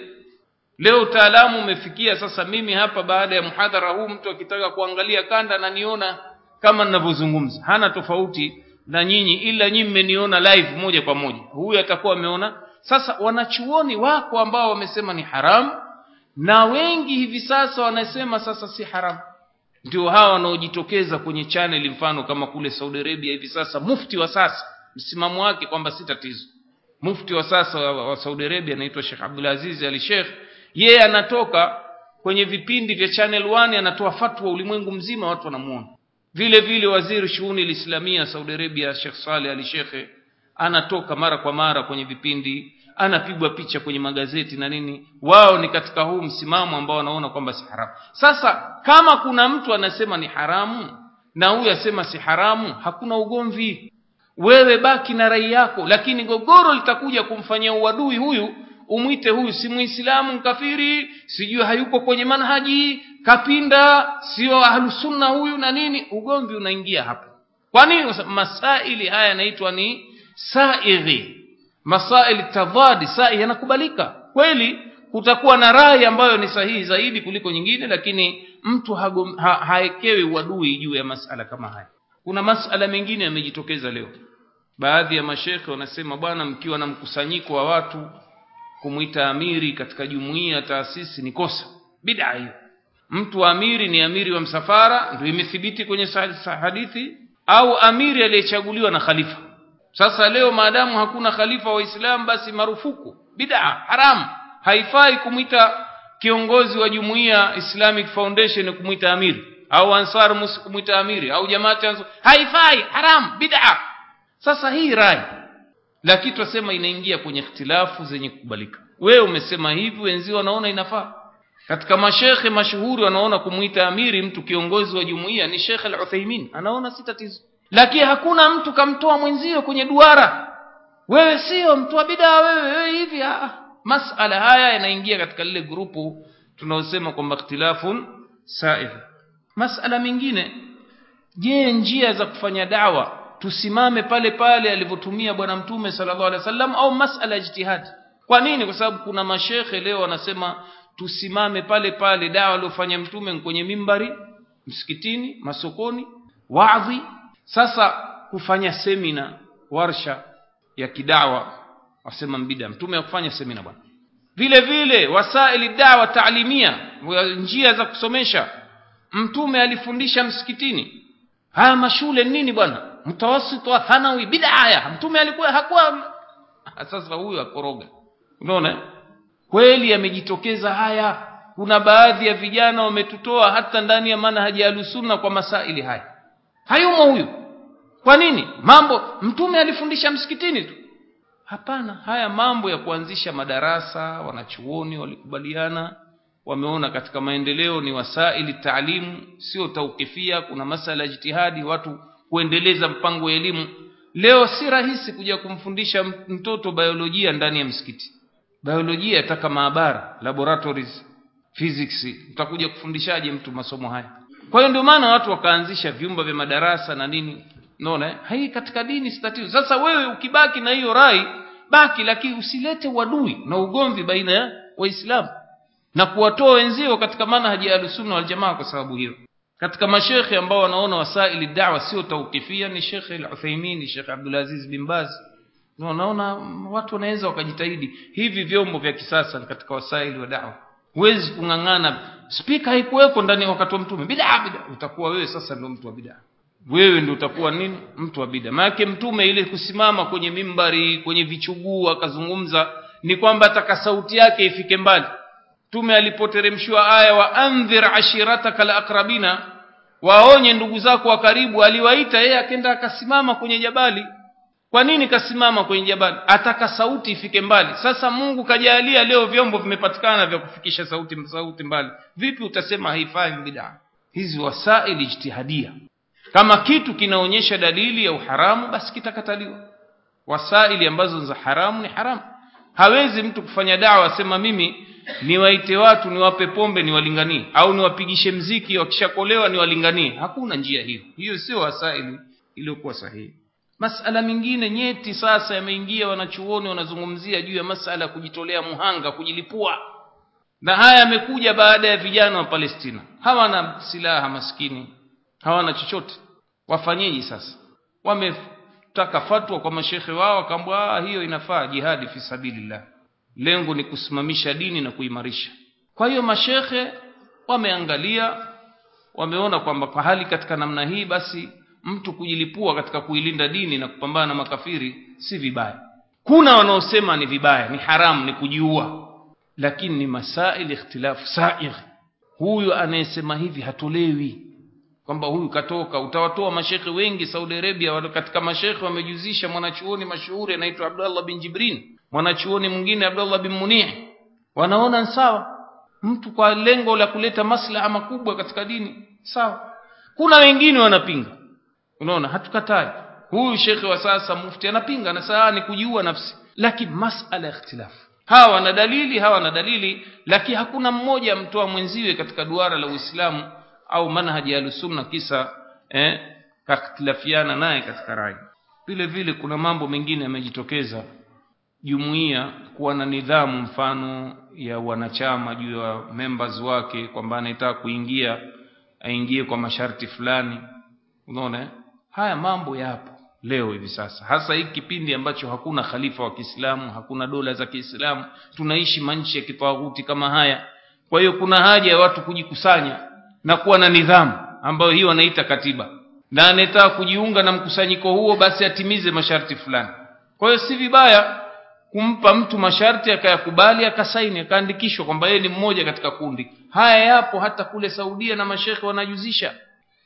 Leo utaalamu umefikia sasa mimi hapa baada ya mhadhara huu mtu akitaka kuangalia kanda naniona kama ninavyozungumza. Hana tofauti na nyinyi ila nyinyi mmeniona live moja kwa moja. Huyu atakuwa ameona. Sasa wanachuoni wako ambao wamesema ni haramu na wengi hivi sasa wanasema sasa si haramu ndio hawa wanaojitokeza kwenye chaneli mfano kama kule Saudi Arabia hivi sasa mufti wa sasa msimamo wake kwamba si tatizo mufti wa sasa wa, Saudi Arabia anaitwa Sheikh Abdul Aziz Ali Sheikh. Yeye anatoka kwenye vipindi vya Channel 1 anatoa fatwa ulimwengu mzima watu wanamuona. Vile vile waziri shughuli islamia Saudi Arabia Sheikh Saleh Ali Sheikh anatoka mara kwa mara kwenye vipindi anapigwa picha kwenye magazeti na nini. Wao ni katika huu msimamo ambao wanaona kwamba si haramu. Sasa kama kuna mtu anasema ni haramu na huyu asema si haramu hakuna ugomvi wewe baki na rai yako lakini gogoro litakuja kumfanyia uadui huyu umwite huyu si muislamu mkafiri sijui hayuko kwenye manhaji kapinda sio ahlusunna huyu na nini ugomvi unaingia hapa kwa nini? Masaili haya yanaitwa ni saighi. Masaili tadhadi sai yanakubalika. Kweli kutakuwa na rai ambayo ni sahihi zaidi kuliko nyingine lakini mtu haekewi ha, uadui juu ya masala kama haya. Kuna masala mengine yamejitokeza leo baadhi ya mashekhe wanasema bwana mkiwa na mkusanyiko wa watu kumwita amiri katika jumuiya taasisi ni kosa. Bid'a hiyo. Mtu amiri ni amiri wa msafara ndio imethibiti kwenye hadithi au amiri aliyechaguliwa na khalifa. Sasa leo maadamu hakuna khalifa waislam basi marufuku. Bid'a haramu. Haifai kumwita kiongozi wa jumuiya Islamic Foundation kumwita amiri au Ansar kumwita amiri au jamaati haifai haramu. Bid'a sasa hii rai lakini twasema inaingia kwenye ikhtilafu zenye kukubalika. Wewe umesema hivi wenzio wanaona inafaa. Katika mashekhe mashuhuri wanaona kumuita amiri mtu kiongozi wa jumuiya ni shekhe Al-Uthaymeen anaona si tatizo. Lakini hakuna mtu kamtoa mwenzio kwenye duara. Wewe sio mtu wa bidaa wewe wewe hivi ah masala haya yanaingia katika lile grupu tunaosema kwamba ikhtilafun sa'ir masala mengine je njia za kufanya dawa tusimame pale pale alivyotumia bwana mtume sallallahu alaihi wasallam au masala ya ijtihad. Kwa nini? Kwa sababu kuna mashekhe leo wanasema tusimame pale pale dawa aliyofanya mtume kwenye mimbari msikitini masokoni waadhi. Sasa kufanya semina warsha ya kidawa wasema mbida mtume akufanya semina bwana. Vile vile wasaili dawa taalimia njia za kusomesha. Mtume alifundisha msikitini. Haya mashule nini bwana mtawasit wa thanawi bid'a mtume alikuwa hakuwa sasa huyu akoroga. Unaona? Kweli yamejitokeza haya. Kuna baadhi ya vijana wametutoa hata ndani ya manhaji ya sunna kwa masaili haya. Hayumo huyu. Kwa nini? Mambo mtume alifundisha msikitini tu. Hapana haya mambo ya kuanzisha madarasa wanachuoni walikubaliana wameona katika maendeleo ni wasaili taalimu sio taukifia kuna masala ya jitihadi watu kuendeleza mpango wa elimu. Leo si rahisi kuja kumfundisha mtoto biolojia ndani ya msikiti. Biolojia yataka maabara laboratories physics. Utakuja kufundishaje mtu masomo haya? Kwa hiyo ndio maana watu wakaanzisha vyumba vya madarasa na nini. Unaona hii katika dini si tatizo. Sasa wewe ukibaki na hiyo rai baki lakini usilete uadui na ugomvi baina ya waislamu. Na kuwatoa wenzio katika manhaji ya al-sunna kwa sababu hiyo katika mashekhe ambao wanaona wasaili da'wa sio tawqifia ni Sheikh Al-Uthaymeen Sheikh Abdul Aziz bin Baz. Wanaona watu wanaweza wakajitahidi. Hivi vyombo vya kisasa katika wasaili wa da'wa. Huwezi kung'ang'ana. Spika haikuweko ndani wakati wa mtume. Bid'a bid'a. Utakuwa wewe sasa ndio mtu wa bid'a. Wewe ndio utakuwa nini? Mtu wa bid'a. Maana mtume ile kusimama kwenye mimbari kwenye vichuguu akazungumza ni kwamba ataka sauti yake ifike mbali mtume alipoteremshiwa aya wa andhir ashirataka alaqrabina waonye ndugu zako wa karibu aliwaita yeye akenda akasimama kwenye jabali. Kwa nini kasimama kwenye jabali? Ataka sauti ifike mbali. Sasa Mungu kajalia leo vyombo vimepatikana vya kufikisha sauti sauti mbali. Vipi utasema haifai bid'a hizi wasaili ijtihadia. Kama kitu kinaonyesha dalili ya uharamu basi kitakataliwa. Wasaili ambazo za haramu ni haramu. Hawezi mtu kufanya dawa asema mimi niwaite watu niwape pombe niwalinganie. Au niwapigishe mziki wakishakolewa niwalinganie. Hakuna njia hiyo. Hiyo sio wasaili iliyokuwa sahihi. Masala mengine nyeti sasa yameingia wanachuoni wanazungumzia juu ya masala ya kujitolea muhanga kujilipua. Na haya yamekuja baada ya vijana wa Palestina. Hawana silaha maskini. Hawana chochote. Wafanyeji sasa? Wametaka fatwa kwa mashekhe wao akaambwa hiyo inafaa jihadi fi sabilillah lengo ni kusimamisha dini na kuimarisha. Kwa hiyo mashekhe wameangalia wameona kwamba kwa hali katika namna hii basi mtu kujilipua katika kuilinda dini na kupambana na makafiri si vibaya. Kuna wanaosema ni vibaya ni haramu ni kujiua. Lakini ni masaili ikhtilafu sair. Huyu anayesema hivi hatolewi. Kwamba huyu katoka utawatoa mashekhe wengi Saudi Arabia katika mashekhe wamejuzisha mwanachuoni mashuhuri anaitwa Abdullah bin Jibrin mwanachuoni mwingine Abdullah bin Munih. Wanaona sawa. Mtu kwa lengo la kuleta maslaha makubwa katika dini sawa. Kuna wengine wanapinga. Unaona hatukatai. Huyu shekhe wa sasa mufti anapinga na saa ni kujiua nafsi. Lakini masala ya ikhtilaf hawa na dalili hawa na dalili lakini hakuna mmoja mtoa mwenziwe katika duara la Uislamu au manhaji ya sunna kisa eh kaktilafiana naye katika rai. Vile vile kuna mambo mengine yamejitokeza jumuiya kuwa na nidhamu mfano ya wanachama juu ya members wake kwamba anataka kuingia aingie kwa masharti fulani. Unaona haya mambo yapo leo hivi sasa. Hasa hiki kipindi ambacho hakuna khalifa wa Kiislamu hakuna dola za Kiislamu tunaishi manchi ya kitawuti kama haya. Kwa hiyo kuna haja ya watu kujikusanya na kuwa na nidhamu ambayo hii wanaita katiba. Na anayetaka kujiunga na mkusanyiko huo basi atimize masharti fulani. Kwa hiyo si vibaya kumpa mtu masharti akayakubali akasaini akaandikishwa kwamba yeye ni mmoja katika kundi. Haya yapo hata kule Saudia na mashekhe wanajuzisha.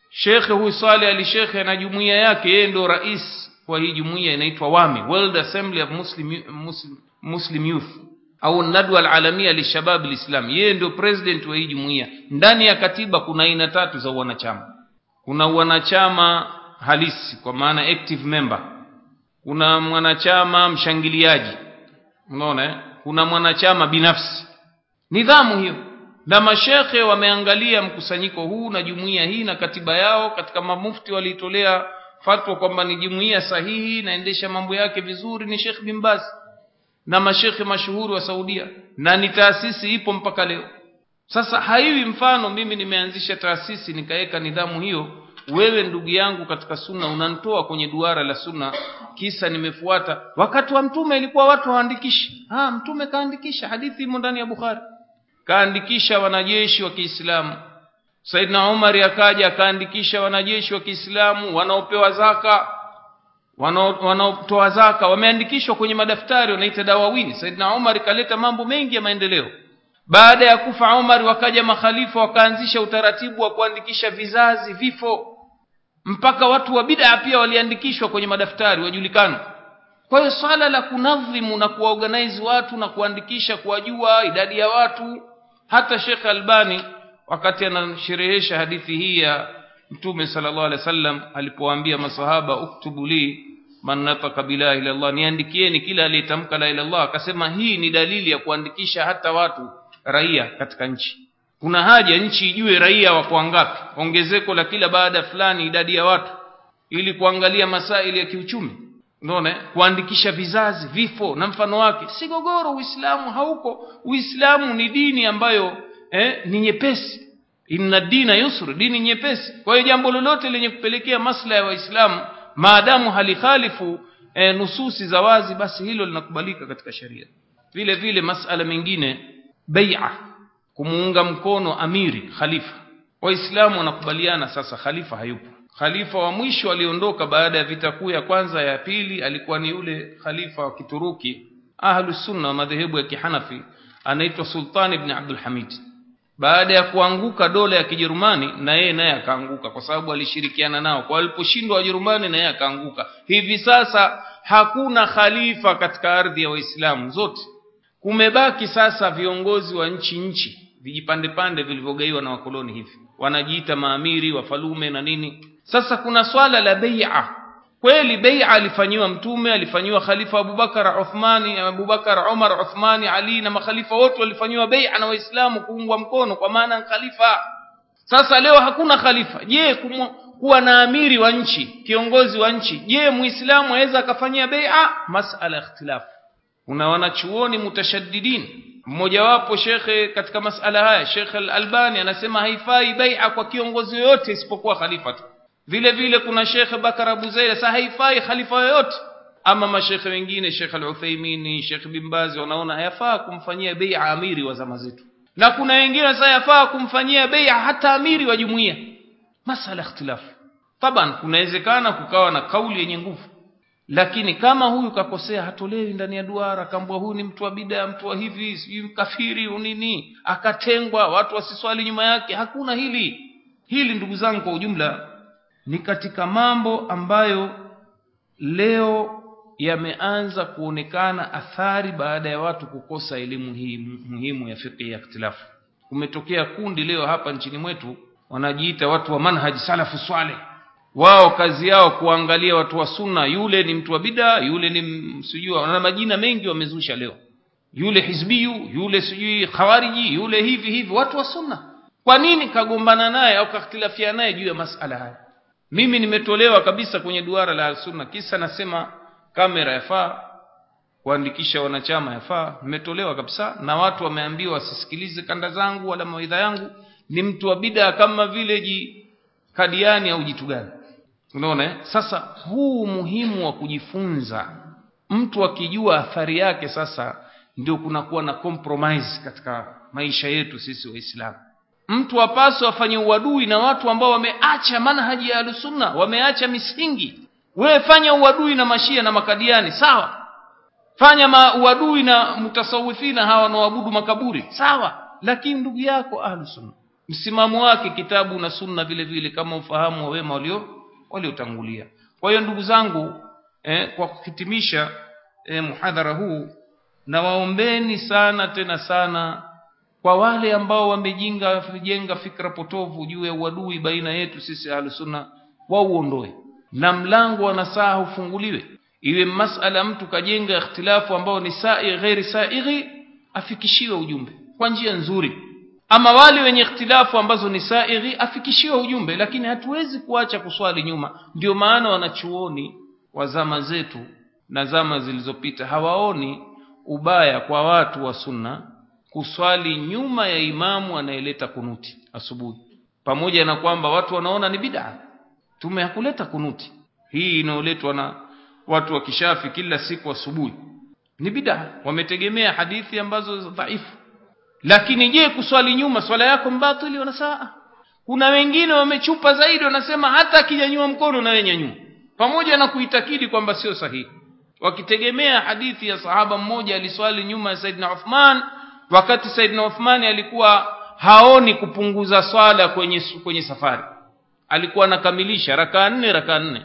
Shekhe huyu Saleh alishekhe na jumuiya yake yeye ndio rais wa hii jumuiya inaitwa WAMI World Assembly of Muslim Muslim, Muslim Youth au Nadwa alalamia Lishabab Alislam. Yeye ndio president wa hii jumuiya. Ndani ya katiba kuna aina tatu za wanachama. Kuna wanachama halisi kwa maana active member. Kuna mwanachama mshangiliaji unaona kuna mwanachama binafsi. Nidhamu hiyo. Na mashekhe wameangalia mkusanyiko huu na jumuiya hii na katiba yao katika mamufti waliitolea fatwa kwamba ni jumuiya sahihi naendesha mambo yake vizuri ni Sheikh bin Baz. Na mashekhe mashuhuri wa Saudia. Na ni taasisi ipo mpaka leo. Sasa haiwi mfano mimi nimeanzisha taasisi nikaweka nidhamu hiyo wewe ndugu yangu katika sunna unantoa kwenye duara la sunna kisa nimefuata. Wakati wa mtume ilikuwa watu hawaandikishi. Ah mtume kaandikisha hadithi imo ndani ya Bukhari. Kaandikisha wanajeshi wa Kiislamu. Saidna Umar akaja akaandikisha wanajeshi wa Kiislamu wanaopewa zaka wanaotoa zaka. Wameandikishwa kwenye madaftari wanaita dawawini. Saidna Umar kaleta mambo mengi ya maendeleo. Baada ya kufa Umar wakaja makhalifa wakaanzisha utaratibu wa kuandikisha vizazi vifo mpaka watu wa bid'a pia waliandikishwa kwenye madaftari wajulikana kwa hiyo swala la kunadhimu na kuwaorganize watu na kuandikisha kuwajua idadi ya watu hata Sheikh Albani wakati anasherehesha hadithi hii ya Mtume sallallahu alaihi wasallam alipowaambia masahaba uktubu li man nataka bila ila Allah niandikieni kila aliyetamka la ila Allah akasema hii ni dalili ya kuandikisha hata watu raia katika nchi kuna haja nchi ijue raia wako wangapi ongezeko la kila baada fulani idadi ya watu ili kuangalia masaili ya kiuchumi. Unaona kuandikisha vizazi vifo na mfano wake. Sigogoro uislamu hauko. Uislamu ni dini ambayo eh, ni nyepesi. Inna dina yusr dini nyepesi. Kwa hiyo jambo lolote lenye kupelekea maslahi ya waislamu maadamu halikhalifu eh, nususi za wazi basi hilo linakubalika katika sheria vile vile masala mengine bai'a kumuunga mkono amiri khalifa. Waislamu wanakubaliana sasa khalifa hayupo. Khalifa wa mwisho aliondoka baada ya vita kuu ya kwanza ya pili alikuwa ni yule khalifa wa kituruki ahlusunna wa madhehebu ya kihanafi anaitwa sultan ibn abdul hamid. Baada ya kuanguka dola ya kijerumani na yeye naye akaanguka kwa sababu alishirikiana nao. Kwa waliposhindwa wajerumani na yeye akaanguka. Hivi sasa hakuna khalifa katika ardhi ya waislamu zote. Kumebaki sasa viongozi wa nchi nchi vijipande pande vilivyogaiwa na wakoloni hivi. Wanajiita maamiri wafalume na nini. Sasa kuna swala la beia. Kweli beia alifanyiwa mtume alifanyiwa khalifa Abubakar Uthmani Abubakar Umar Uthmani Ali na makhalifa wote walifanyiwa beia na waislamu kuungwa mkono kwa maana khalifa. Sasa leo hakuna khalifa. Je kuwa na amiri wa nchi kiongozi wa nchi. Je muislamu aweza akafanyia beia? Masala ikhtilaf. Kuna wanachuoni mutashaddidin mmojawapo shekhe katika masala haya shekhe Al-Albani anasema haifai bai'a kwa kiongozi yoyote isipokuwa khalifa tu. Vile vile kuna shekhe Bakar Abu Zaid sa haifai khalifa yoyote. Ama mashekhe wengine shekhe Al-Uthaymeen bimbazi Bin wanaona hayafaa kumfanyia bai'a amiri wa zama zetu. Na kuna wengine sasa yafaa kumfanyia bai'a hata amiri wa jumuiya. Masala ikhtilafu. Taban kunawezekana kukawa na kauli yenye nguvu lakini kama huyu kakosea hatolewi ndani ya duara. Kambwa huyu ni mtu wa bida mtu wa hivi sijui mkafiri unini akatengwa watu wasiswali nyuma yake. Hakuna hili. Hili ndugu zangu kwa ujumla ni katika mambo ambayo leo yameanza kuonekana athari baada ya watu kukosa elimu hii muhimu ya fiqhi ya ikhtilafu kumetokea kundi leo hapa nchini mwetu wanajiita watu wa manhaji salafu swaleh wao kazi yao kuangalia watu wa sunna yule ni mtu wa bida yule ni sijui wana majina mengi wamezusha leo. Yule hizbiyu yule sijui khawariji yule hivi hivi watu wa sunna. Kwa nini kagombana naye au kakhtilafia naye juu ya masala haya? Mimi nimetolewa kabisa kwenye duara la sunna. Kisa nasema kamera yafaa kuandikisha wanachama yafaa nimetolewa kabisa na watu wameambiwa wasisikilize kanda zangu wala mawaidha yangu. Ni mtu wa bida kama vile ji kadiani au jitu gani unaona sasa huu muhimu wa kujifunza mtu akijua athari yake sasa ndio kunakuwa na compromise katika maisha yetu sisi waislamu. Mtu apaswa afanye uadui na watu ambao wameacha manhaji ya alusunna wameacha misingi. Wewe fanya uadui na mashia na makadiani sawa. Fanya ma uadui na mutasawifina hawa wanaoabudu makaburi sawa. Lakini ndugu yako ahlusunna msimamo wake kitabu na sunna vile vile kama ufahamu wa wema walio waliotangulia kwa hiyo ndugu zangu eh, kwa kuhitimisha eh, muhadhara huu na waombeni sana tena sana kwa wale ambao wamejinga jenga fikra potovu juu ya uadui baina yetu sisi ahlusunna wauondoe. Na mlango wa nasaha ufunguliwe. Iwe masala mtu kajenga ikhtilafu ambao ni sa'i ghairi sa'ighi afikishiwe ujumbe kwa njia nzuri ama wale wenye ikhtilafu ambazo ni saighi afikishiwe ujumbe lakini hatuwezi kuacha kuswali nyuma. Ndio maana wanachuoni wa zama zetu na zama zilizopita hawaoni ubaya kwa watu wa sunna kuswali nyuma ya imamu anayeleta kunuti asubuhi. Pamoja na kwamba watu wanaona ni bid'a tume hakuleta kunuti. Hii inayoletwa na watu wa kishafi kila siku asubuhi. Ni bid'a. Wametegemea hadithi ambazo dhaifu lakini je kuswali nyuma swala yako mbatili wanasema kuna wengine wamechupa zaidi wanasema hata akinyanyua mkono na nyanyua. Pamoja na kuitakidi kwamba sio sahihi. Wakitegemea hadithi ya sahaba mmoja aliswali nyuma ya Saidina Uthman wakati Saidina Uthman alikuwa haoni kupunguza swala kwenye kwenye safari. Alikuwa anakamilisha rakaa nne rakaa nne.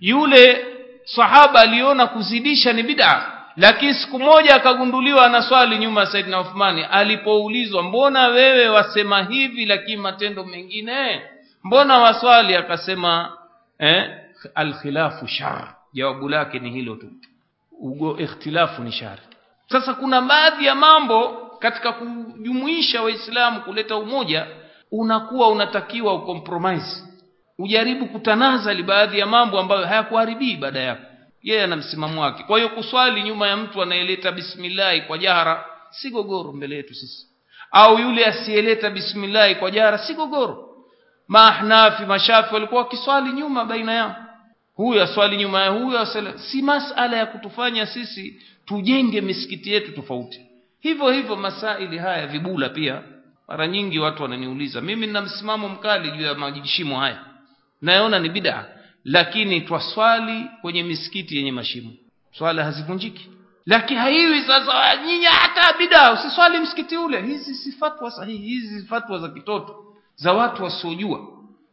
Yule sahaba aliona kuzidisha ni bid'a lakini siku moja akagunduliwa anaswali nyuma ya Saidina Uthmani alipoulizwa mbona wewe wasema hivi lakini matendo mengine? Mbona waswali? Akasema eh alkhilafu shar. Jawabu lake ni hilo tu. Ugo ikhtilafu ni shar. Sasa kuna baadhi ya mambo katika kujumuisha waislamu kuleta umoja unakuwa unatakiwa ukompromise. Ujaribu kutanazali baadhi ya mambo ambayo hayakuharibii ibada yako yeye ana msimamo wake. Kwa hiyo kuswali nyuma ya mtu anayeleta bismillah kwa jahara si gogoro mbele yetu sisi. Au yule asiyeleta bismillah kwa jahara si gogoro. Mahnafi mashafi walikuwa wakiswali nyuma baina yao. Huyu aswali nyuma ya huyu asala si masala ya kutufanya sisi tujenge misikiti yetu tofauti. Hivyo hivyo masaili haya vibula pia. Mara nyingi watu wananiuliza mimi nina msimamo mkali juu ya majishimo haya. Naona ni bid'a lakini twaswali kwenye misikiti yenye mashimo. Swala hazivunjiki. Lakini haiwi sasa nyinyi hata bid'a usiswali msikiti ule. Hizi si sahihi hizi si za kitoto za watu wasiojua.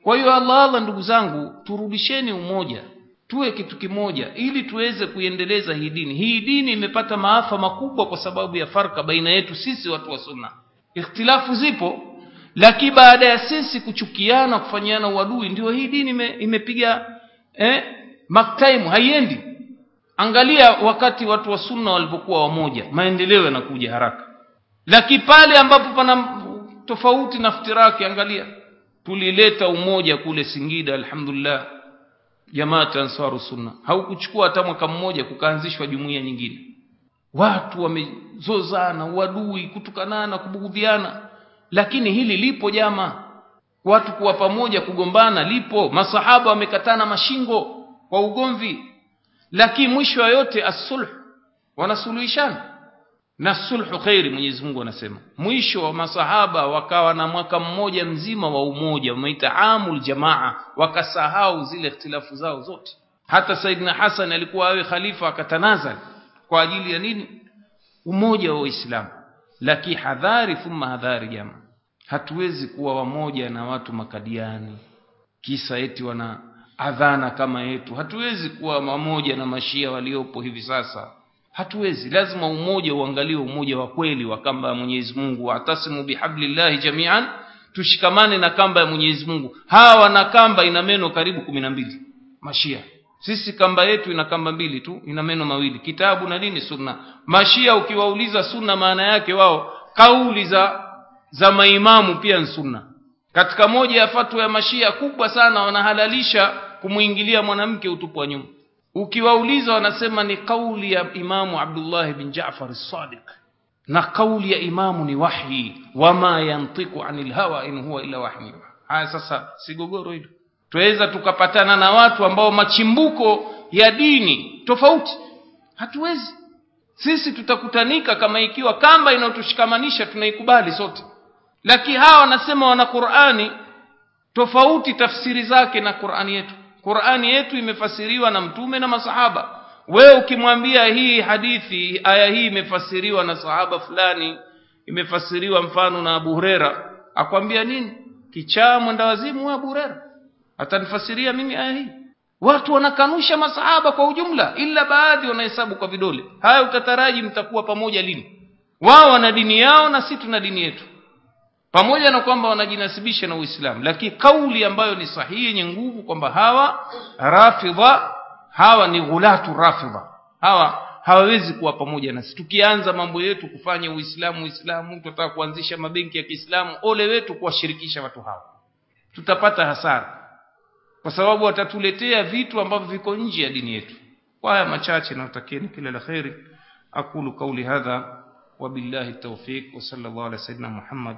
Kwa hiyo Allah Allah ndugu zangu turudisheni umoja. Tuwe kitu kimoja ili tuweze kuiendeleza hii dini. Hii dini imepata maafa makubwa kwa sababu ya farka baina yetu sisi watu wa sunna. Ikhtilafu zipo lakini baada ya sisi kuchukiana kufanyiana uadui ndio hii dini ime, imepiga eh, maktaimu haiendi. Angalia wakati watu wa sunna walipokuwa wamoja. Maendeleo yanakuja haraka. Lakini pale ambapo pana tofauti na ftiraki angalia. Tulileta umoja kule Singida alhamdulillah. Jamaat ansaru sunna. Haukuchukua hata mwaka mmoja kukaanzishwa jumuiya nyingine. Watu wamezozana uadui kutukanana kubugudhiana. Lakini hili lipo jama watu kuwa pamoja kugombana lipo. Masahaba wamekatana mashingo kwa ugomvi. Lakini mwisho wa yote as-sulh wanasuluhishana. Na sulhu khairi Mwenyezi Mungu anasema. Mwisho wa masahaba wakawa na mwaka mmoja mzima wa umoja wameita amul jamaa wakasahau zile ikhtilafu zao zote. Hata Saidina Hassan alikuwa awe khalifa akatanazal kwa ajili ya nini? Umoja wa Uislamu. Laki hadhari thumma hadhari jamaa hatuwezi kuwa wamoja na watu makadiani. Kisa eti wana adhana kama yetu. Hatuwezi kuwa wamoja na mashia waliopo hivi sasa. Hatuwezi. Lazima umoja uangalie umoja wa kweli wa kamba ya Mwenyezi Mungu. Watasimu bihablillahi jami'an. Tushikamane na kamba ya Mwenyezi Mungu. Hawa na kamba ina meno karibu kumi na mbili. Mashia. Sisi kamba yetu ina kamba mbili tu ina meno mawili. Kitabu na nini? Sunna. Mashia ukiwauliza sunna maana yake wao kauli za za maimamu pia ni sunna. Katika moja ya fatwa ya mashia kubwa sana wanahalalisha kumuingilia mwanamke utupu wa nyuma. Ukiwauliza wanasema ni kauli ya imamu Abdullah bin Jaafar as-Sadiq. Na kauli ya imamu ni wahyi. Wama yantiku anil hawa in huwa illa wahyi. Haya sasa sigogoro hilo. Tuweza tukapatana na watu ambao machimbuko ya dini tofauti. Hatuwezi. Sisi tutakutanika kama ikiwa kamba inayotushikamanisha tunaikubali sote lakini hawa wanasema wana Qur'ani tofauti tafsiri zake na Qur'ani yetu. Qur'ani yetu imefasiriwa na mtume na masahaba. Wewe ukimwambia hii hadithi aya hii imefasiriwa na sahaba fulani imefasiriwa mfano na Abu hurera akwambia nini? Kichaa mwenda wazimu wa Abu hurera atanifasiria mimi aya hii. Watu wanakanusha masahaba kwa ujumla ila baadhi wanahesabu kwa vidole. Haya utataraji mtakuwa pamoja lini? Wao wana dini yao na si tuna dini yetu pamoja na kwamba wanajinasibisha na Uislamu lakini kauli ambayo ni sahihi yenye nguvu kwamba hawa rafidha hawa ni ghulatu rafidha. Hawa hawawezi kuwa pamoja nasi. Tukianza mambo yetu kufanya Uislamu Uislamu tutataka kuanzisha mabenki ya Kiislamu ole wetu kuwashirikisha watu hawa. Tutapata hasara. Kwa sababu watatuletea vitu ambavyo viko nje ya dini yetu. Kwa haya machache natakieni kila la kheri. Aqulu qawli hadha wabillahi tawfik wa sallallahu ala sayyidina muhammad.